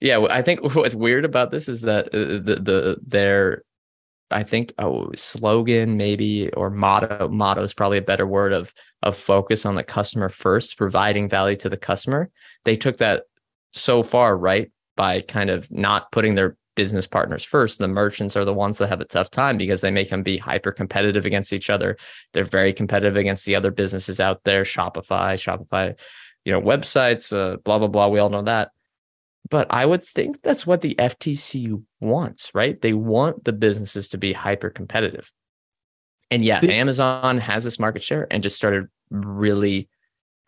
Yeah, I think what's weird about this is that uh, the the their I think oh slogan maybe or motto motto is probably a better word of of focus on the customer first, providing value to the customer. They took that so far right by kind of not putting their business partners first. The merchants are the ones that have a tough time because they make them be hyper competitive against each other. They're very competitive against the other businesses out there, Shopify, Shopify, you know, websites, uh, blah blah blah. We all know that. But I would think that's what the FTC wants, right? They want the businesses to be hyper competitive. And yeah, The- Amazon has this market share and just started really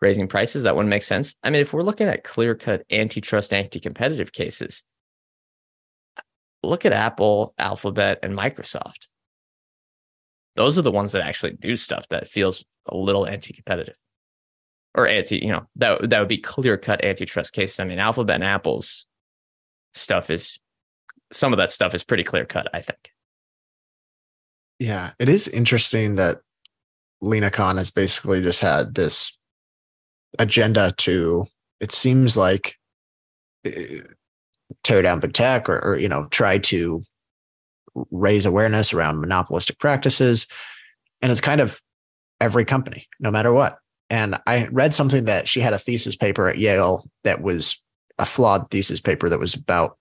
raising prices. That wouldn't make sense. I mean, if we're looking at clear cut antitrust, anti competitive cases, look at Apple, Alphabet, and Microsoft. Those are the ones that actually do stuff that feels a little anti competitive or anti, you know, that that would be clear cut antitrust case. I mean, Alphabet and Apple's stuff is some of that stuff is pretty clear cut, I think. Yeah, it is interesting that Lina Khan has basically just had this agenda to, it seems like, eh, tear down big tech or, or you know try to raise awareness around monopolistic practices, and it's kind of every company, no matter what. And I read something that she had a thesis paper at Yale that was a flawed thesis paper that was about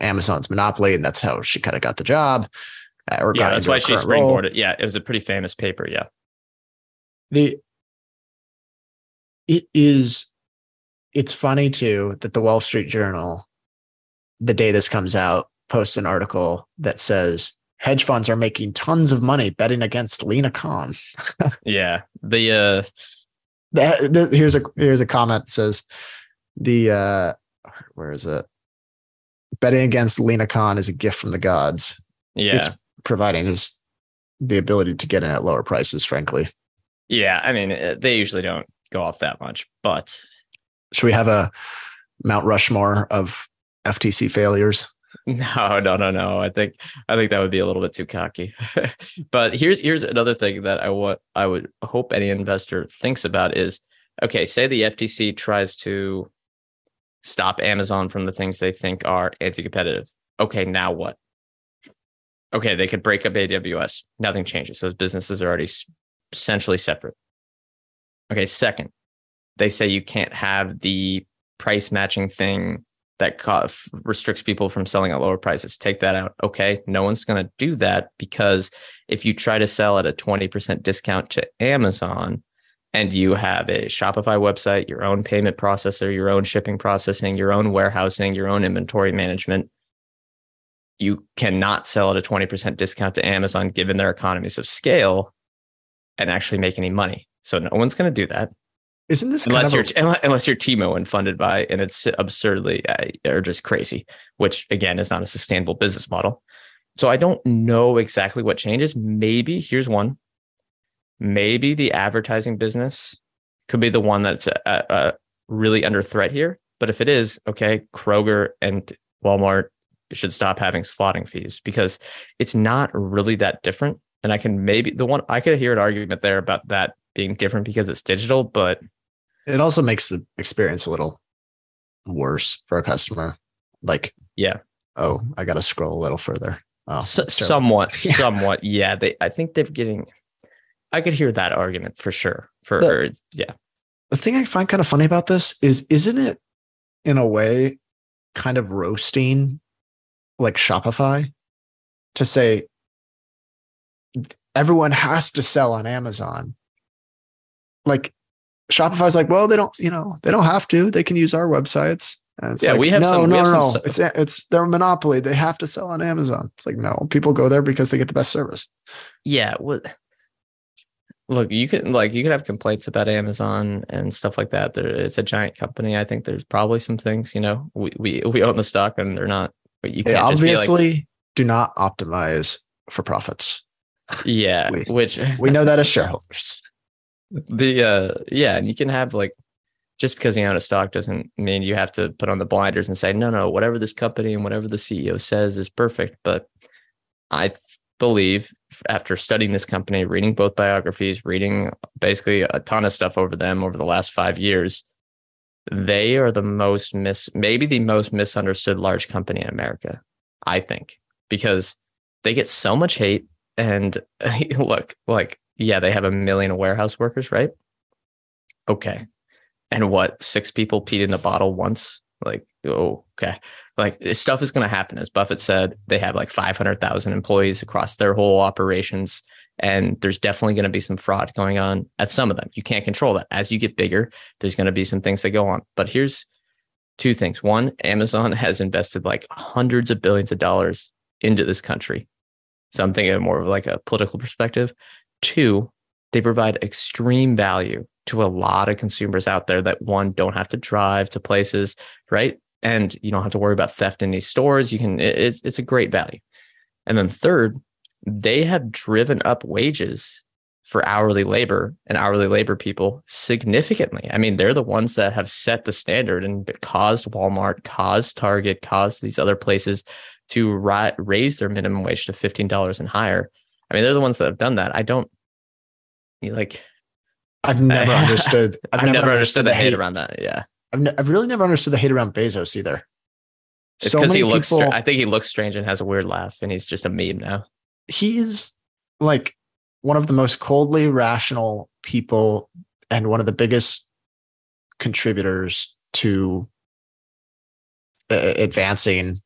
Amazon's monopoly, and that's how she kind of got the job. uh, Or Yeah, that's why she current role. springboarded. Yeah, it was a pretty famous paper. Yeah. the it is it's funny too that the wall street journal the day this comes out posts an article that says hedge funds are making tons of money betting against lina khan Yeah. The uh that, th- here's a here's a comment that says the uh where is it betting against lina khan is a gift from the gods yeah. it's providing us the ability to get in at lower prices frankly yeah. I mean, uh, they usually don't go off that much, but should we have a mount rushmore of ftc failures No, no, no, no. I think I think that would be a little bit too cocky. but here's here's another thing that I want I would hope any investor thinks about is okay, say the FTC tries to stop Amazon from the things they think are anti-competitive. Okay, now what? Okay, they could break up AWS. Nothing changes. Those businesses are already essentially separate. Okay, second, they say you can't have the price matching thing that restricts people from selling at lower prices. Take that out. Okay, no one's going to do that because if you try to sell at a 20% discount to Amazon and you have a Shopify website, your own payment processor, your own shipping processing, your own warehousing, your own inventory management, you cannot sell at a 20% discount to Amazon given their economies of scale and actually make any money. So no one's going to do that Isn't this unless you're a, unless- unless you're Temu and funded by and it's absurdly uh, or just crazy, which again is not a sustainable business model. So I don't know exactly what changes. Maybe here's one. Maybe the advertising business could be the one that's uh, uh, really under threat here. But if it is, okay, Kroger and Walmart should stop having slotting fees because it's not really that different. And I can maybe the one I could hear an argument there about that being different because it's digital, but it also makes the experience a little worse for a customer. Like, Yeah. oh, I got to scroll a little further. Oh, somewhat, somewhat. Yeah, they. I think they're getting. I could hear that argument for sure. For The- yeah, the thing I find kind of funny about this is, isn't it in a way kind of roasting like Shopify to say everyone has to sell on Amazon? Like Shopify's like, well, they don't, you know, they don't have to. They can use our websites. And it's Yeah, like, we have no, some- no, have no, some. It's it's their monopoly. They have to sell on Amazon. It's like no, people go there because they get the best service. yeah. What? Look, you can like you can have complaints about Amazon and stuff like that. There, it's a giant company. I think there's probably some things. You know, we we we own the stock and they're not. But you They be like, obviously do not optimize for profits. Yeah, We- which We know that as shareholders. The uh yeah, and you can have like just because you own a stock doesn't mean you have to put on the blinders and say no, no, whatever this company and whatever the CEO says is perfect. But I th- believe after studying this company, reading both biographies, reading basically a ton of stuff over them over the last five years, they are the most mis maybe the most misunderstood large company in America, I think, because they get so much hate. And look, like, yeah, they have a million warehouse workers, right? Okay. And what, six people peed in a bottle once? Like, oh, okay. Like, this stuff is going to happen. As Buffett said, they have like 500,000 employees across their whole operations. And there's definitely going to be some fraud going on at some of them. You can't control that. As you get bigger, there's going to be some things that go on. But here's two things. One, Amazon has invested like hundreds of billions of dollars into this country. So I'm thinking more of like a political perspective. Two, they provide extreme value to a lot of consumers out there that one don't have to drive to places, right? And you don't have to worry about theft in these stores. You can it's it's a great value. And then third, they have driven up wages for hourly labor and hourly labor people significantly. I mean, they're the ones that have set the standard and caused Walmart, caused Target, caused these other places to ri- raise their minimum wage to $15 and higher. I mean, they're the ones that have done that. I don't like, I've never understood. I've, never, understood the hate around that. Yeah. I've, ne- I've really never understood the hate around Bezos either. It's So because he looks, people- I think he looks strange and has a weird laugh and he's just a meme now. he's like one of the most coldly rational people and one of the biggest contributors to uh, advancing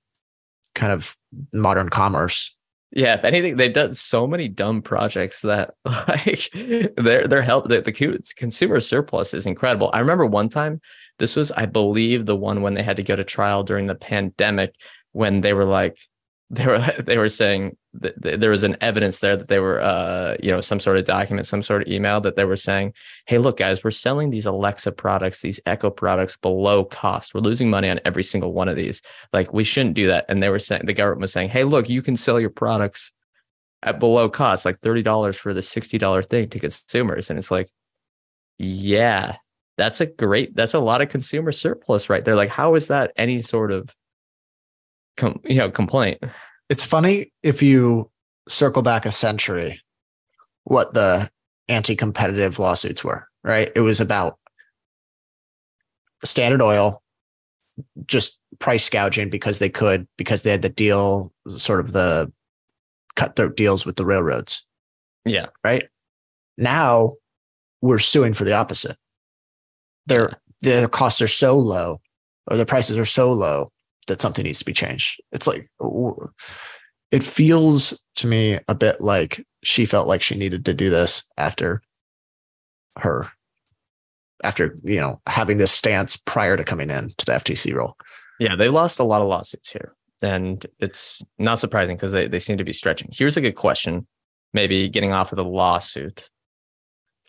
kind of modern commerce. Yeah, if anything, they've done so many dumb projects that like their their help the, the consumer surplus is incredible. I remember one time, this was I believe the one when they had to go to trial during the pandemic when they were like they were they were saying there was an evidence there that they were uh you know some sort of document some sort of email that they were saying hey look guys we're selling these alexa products these echo products below cost. We're losing money on every single one of these. Like we shouldn't do that. And they were saying the government was saying hey look you can sell your products at below cost like $30 for the $60 thing to consumers. And it's like yeah that's a great that's a lot of consumer surplus right there. Like how is that any sort of com- you know complaint It's funny if you circle back a century, what the anti competitive lawsuits were, right? It was about Standard Oil just price gouging because they could, because they had the deal, sort of the cutthroat deals with the railroads, yeah right? Now we're suing for the opposite. Their their costs are so low, or their prices are so low that something needs to be changed. It's like it feels to me a bit like she felt like she needed to do this after her after you know having this stance prior to coming in to the FTC role. Yeah, they lost a lot of lawsuits here. And it's not surprising because they, they seem to be stretching. Here's a good question, maybe getting off of the lawsuit.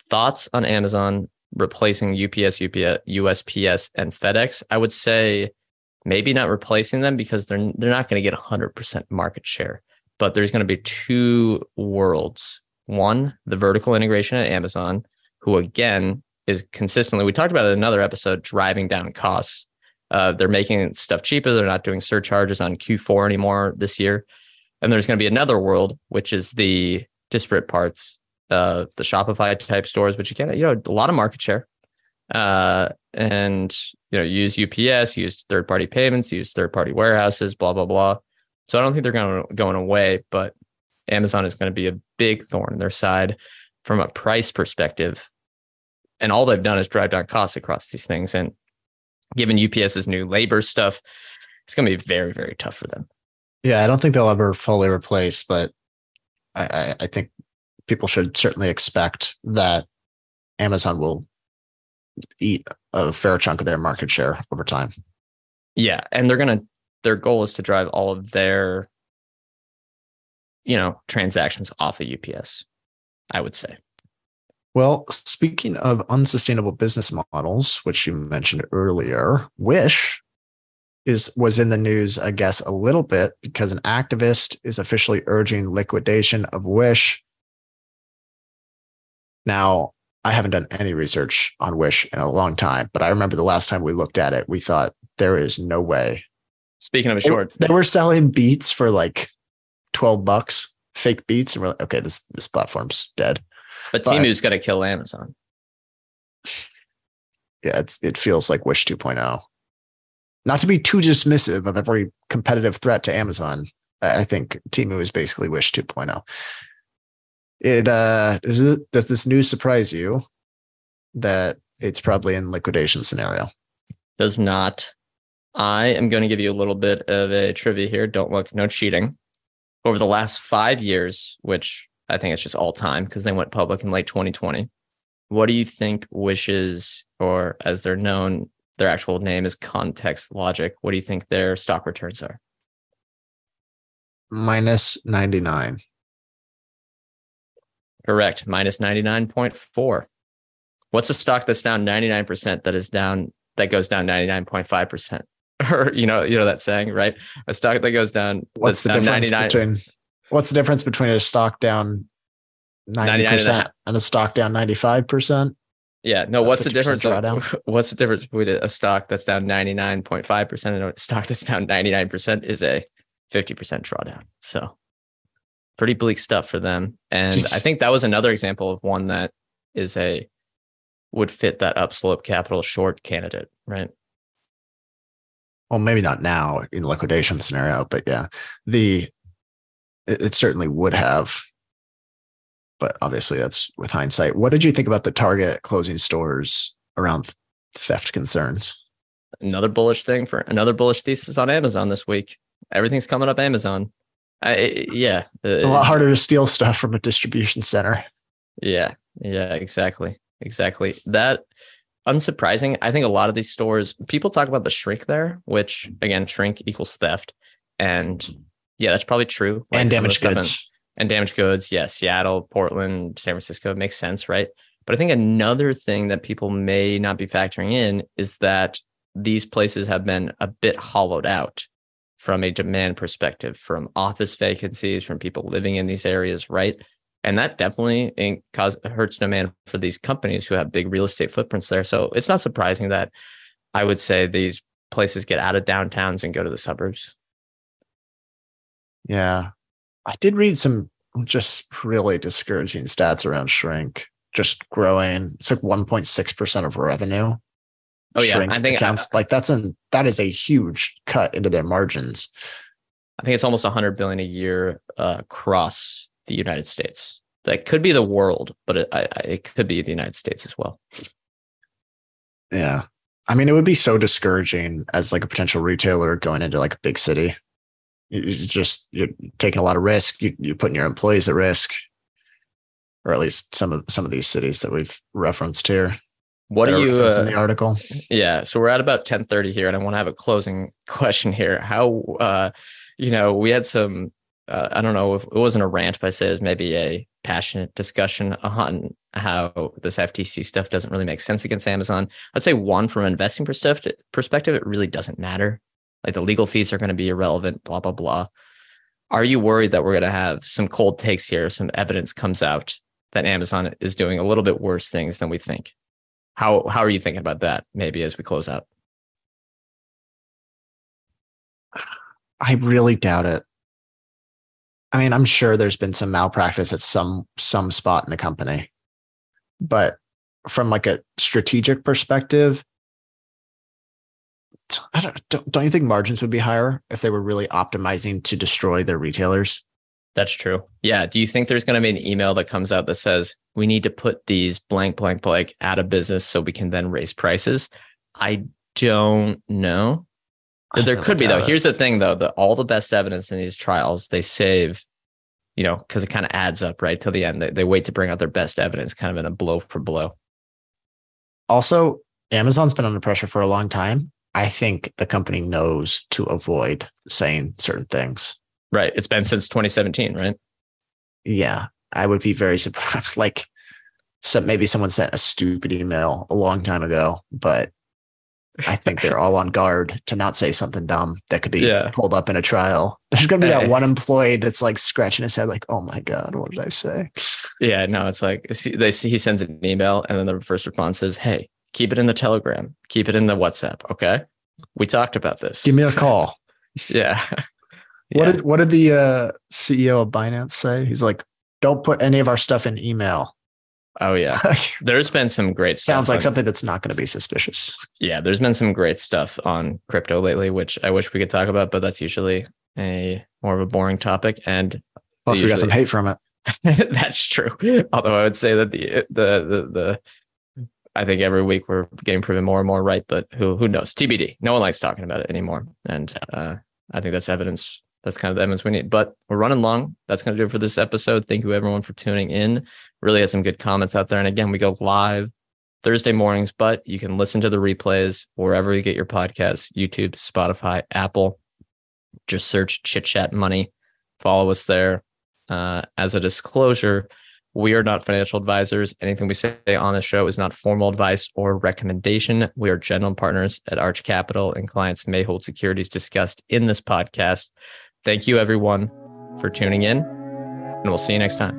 Thoughts on Amazon replacing UPS, UPS, USPS, and FedEx? I would say maybe not replacing them because they're they're not going to get 100% market share. But there's going to be two worlds. One, the vertical integration at Amazon, who again is consistently, we talked about it in another episode, driving down costs. Uh, they're making stuff cheaper. They're not doing surcharges on Q4 anymore this year. And there's going to be another world, which is the disparate parts, uh, the Shopify type stores, which again, you know, a lot of market share. Uh, and you know, use UPS, use third party payments, use third party warehouses, blah blah blah. So I don't think they're going going away, but Amazon is going to be a big thorn in their side from a price perspective. And all they've done is drive down costs across these things. And given UPS's new labor stuff, it's going to be very, very tough for them. Yeah, I don't think they'll ever fully replace, but I, I, I think people should certainly expect that Amazon will eat a fair chunk of their market share over time. Yeah. And they're going to, their goal is to drive all of their, you know, transactions off of UPS, I would say. Well, speaking of unsustainable business models, which you mentioned earlier, Wish is was in the news, I guess, a little bit because an activist is officially urging liquidation of Wish Now, I haven't done any research on Wish in a long time, but I remember the last time we looked at it, we thought there is no way. Speaking of a short, They were selling beats for like 12 bucks, fake beats. And we're like, okay, this, this platform's dead. but but- Temu's got to kill Amazon. Yeah, it's, it feels like Wish 2.0. Not to be too dismissive of every competitive threat to Amazon, I I think Timu is basically Wish 2.0. It uh does it does this news surprise you that it's probably in liquidation scenario? Does not. I am going to give you a little bit of a trivia here. Don't look, no cheating. Over the last five years, which I think it's just all time because they went public in late 2020. What do you think Wishes, or as they're known, their actual name is Context Logic? What do you think their stock returns are? Minus 99. Correct. Minus 99.4. What's a stock that's down 99% that is down, that goes down 99.5%? Or, you know, you know that saying, right? A stock that goes down, What's the down difference between what's the difference between a stock down 90% 99 and a stock down 95%? Yeah, no. What's the difference? drawdown? What's the difference between a stock that's down ninety nine point five percent and a stock that's down ninety nine percent is a fifty percent drawdown. So, pretty bleak stuff for them. And I think that was another example of one that is a would fit that upslope capital short candidate, right? Well, maybe not now in liquidation scenario, but yeah, the it, it certainly would have. But obviously, that's with hindsight. What did you think about the Target closing stores around theft concerns? Another bullish thing for another bullish thesis on Amazon this week. Everything's coming up Amazon. I, yeah, uh, It's a lot uh, harder to steal stuff from a distribution center. Yeah, yeah, exactly. Exactly. That unsurprising. I think a lot of these stores, people talk about the shrink there, which again, shrink equals theft. And yeah, that's probably true. Like and damaged in- goods. and damaged goods. Yeah, Seattle, Portland, San Francisco makes sense, right? But I think another thing that people may not be factoring in is that these places have been a bit hollowed out from a demand perspective, from office vacancies, from people living in these areas, right? And that definitely in- cause hurts demand for these companies who have big real estate footprints there. So it's not surprising that I would say these places get out of downtowns and go to the suburbs. Yeah. I did read some just really discouraging stats around shrink, just growing. It's like 1.6% of revenue. Oh, yeah. I think- accounts like that's an that is a huge cut into their margins. I think it's almost 100 billion a year uh, across the United States. That could be the world, but it, I, I, it could be the United States as well. Yeah. I mean, it would be so discouraging as like a potential retailer going into like a big city. You just you're taking a lot of risk. You, you're putting your employees at risk, or at least some of some of these cities that we've referenced here. What are you? Uh, in the article? yeah, so we're at about 10:30 here, and I want to have a closing question here. How, uh, you know, we had some. Uh, I don't know if it wasn't a rant, but I say it was maybe a passionate discussion on how this FTC stuff doesn't really make sense against Amazon. I'd say one from an investing perspective, perspective, it really doesn't matter. Like the legal fees are going to be irrelevant, blah, blah, blah. Are you worried that we're going to have some cold takes here? Some evidence comes out that Amazon is doing a little bit worse things than we think. How how are you thinking about that? Maybe as we close out. I really doubt it. I mean, I'm sure there's been some malpractice at some some spot in the company, but from like a strategic perspective, I don't don't, don't you think margins would be higher if they were really optimizing to destroy their retailers? That's true. Yeah. Do you think there's going to be an email that comes out that says we need to put these blank blank blank out of business so we can then raise prices? I don't know. I there could be though. it. Here's the thing though: the all the best evidence in these trials they save, you know, because it kind of adds up right till the end. They, they wait to bring out their best evidence, kind of in a blow for blow. Also, Amazon's been under pressure for a long time. I think the company knows to avoid saying certain things. Right. It's been since 2017, right? yeah, I would be very surprised. Like, some maybe someone sent a stupid email a long time ago, but I think they're all on guard to not say something dumb that could be Yeah. pulled up in a trial. There's gonna be Hey. that one employee that's like scratching his head, like, "Oh my god, what did I say?" Yeah, no, it's like they see he sends an email and then the first response is, "Hey, keep it in the Telegram, keep it in the WhatsApp." Okay, we talked about this. Give me a call. yeah. What did what did the uh, CEO of Binance say? He's like, "Don't put any of our stuff in email." oh yeah. There's been some great stuff. Sounds like on- something that's not going to be suspicious. Yeah, there's been some great stuff on crypto lately, which I wish we could talk about, but that's usually a more of a boring topic. And Plus, we got some hate from it. that's true. Although I would say that the the the the I think every week we're getting proven more and more right, but who who knows? TBD. No one likes talking about it anymore, and uh, I think that's evidence. That's kind of the evidence we need. But we're running long. That's going to do it for this episode. Thank you everyone for tuning in. Really had some good comments out there. And again, we go live Thursday mornings, but you can listen to the replays wherever you get your podcasts: YouTube, Spotify, Apple. Just search Chit Chat Money. Follow us there. Uh, as a disclosure, we are not financial advisors. Anything we say on the show is not formal advice or recommendation. We are general partners at Arch Capital, and clients may hold securities discussed in this podcast. Thank you, everyone, for tuning in, and we'll see you next time.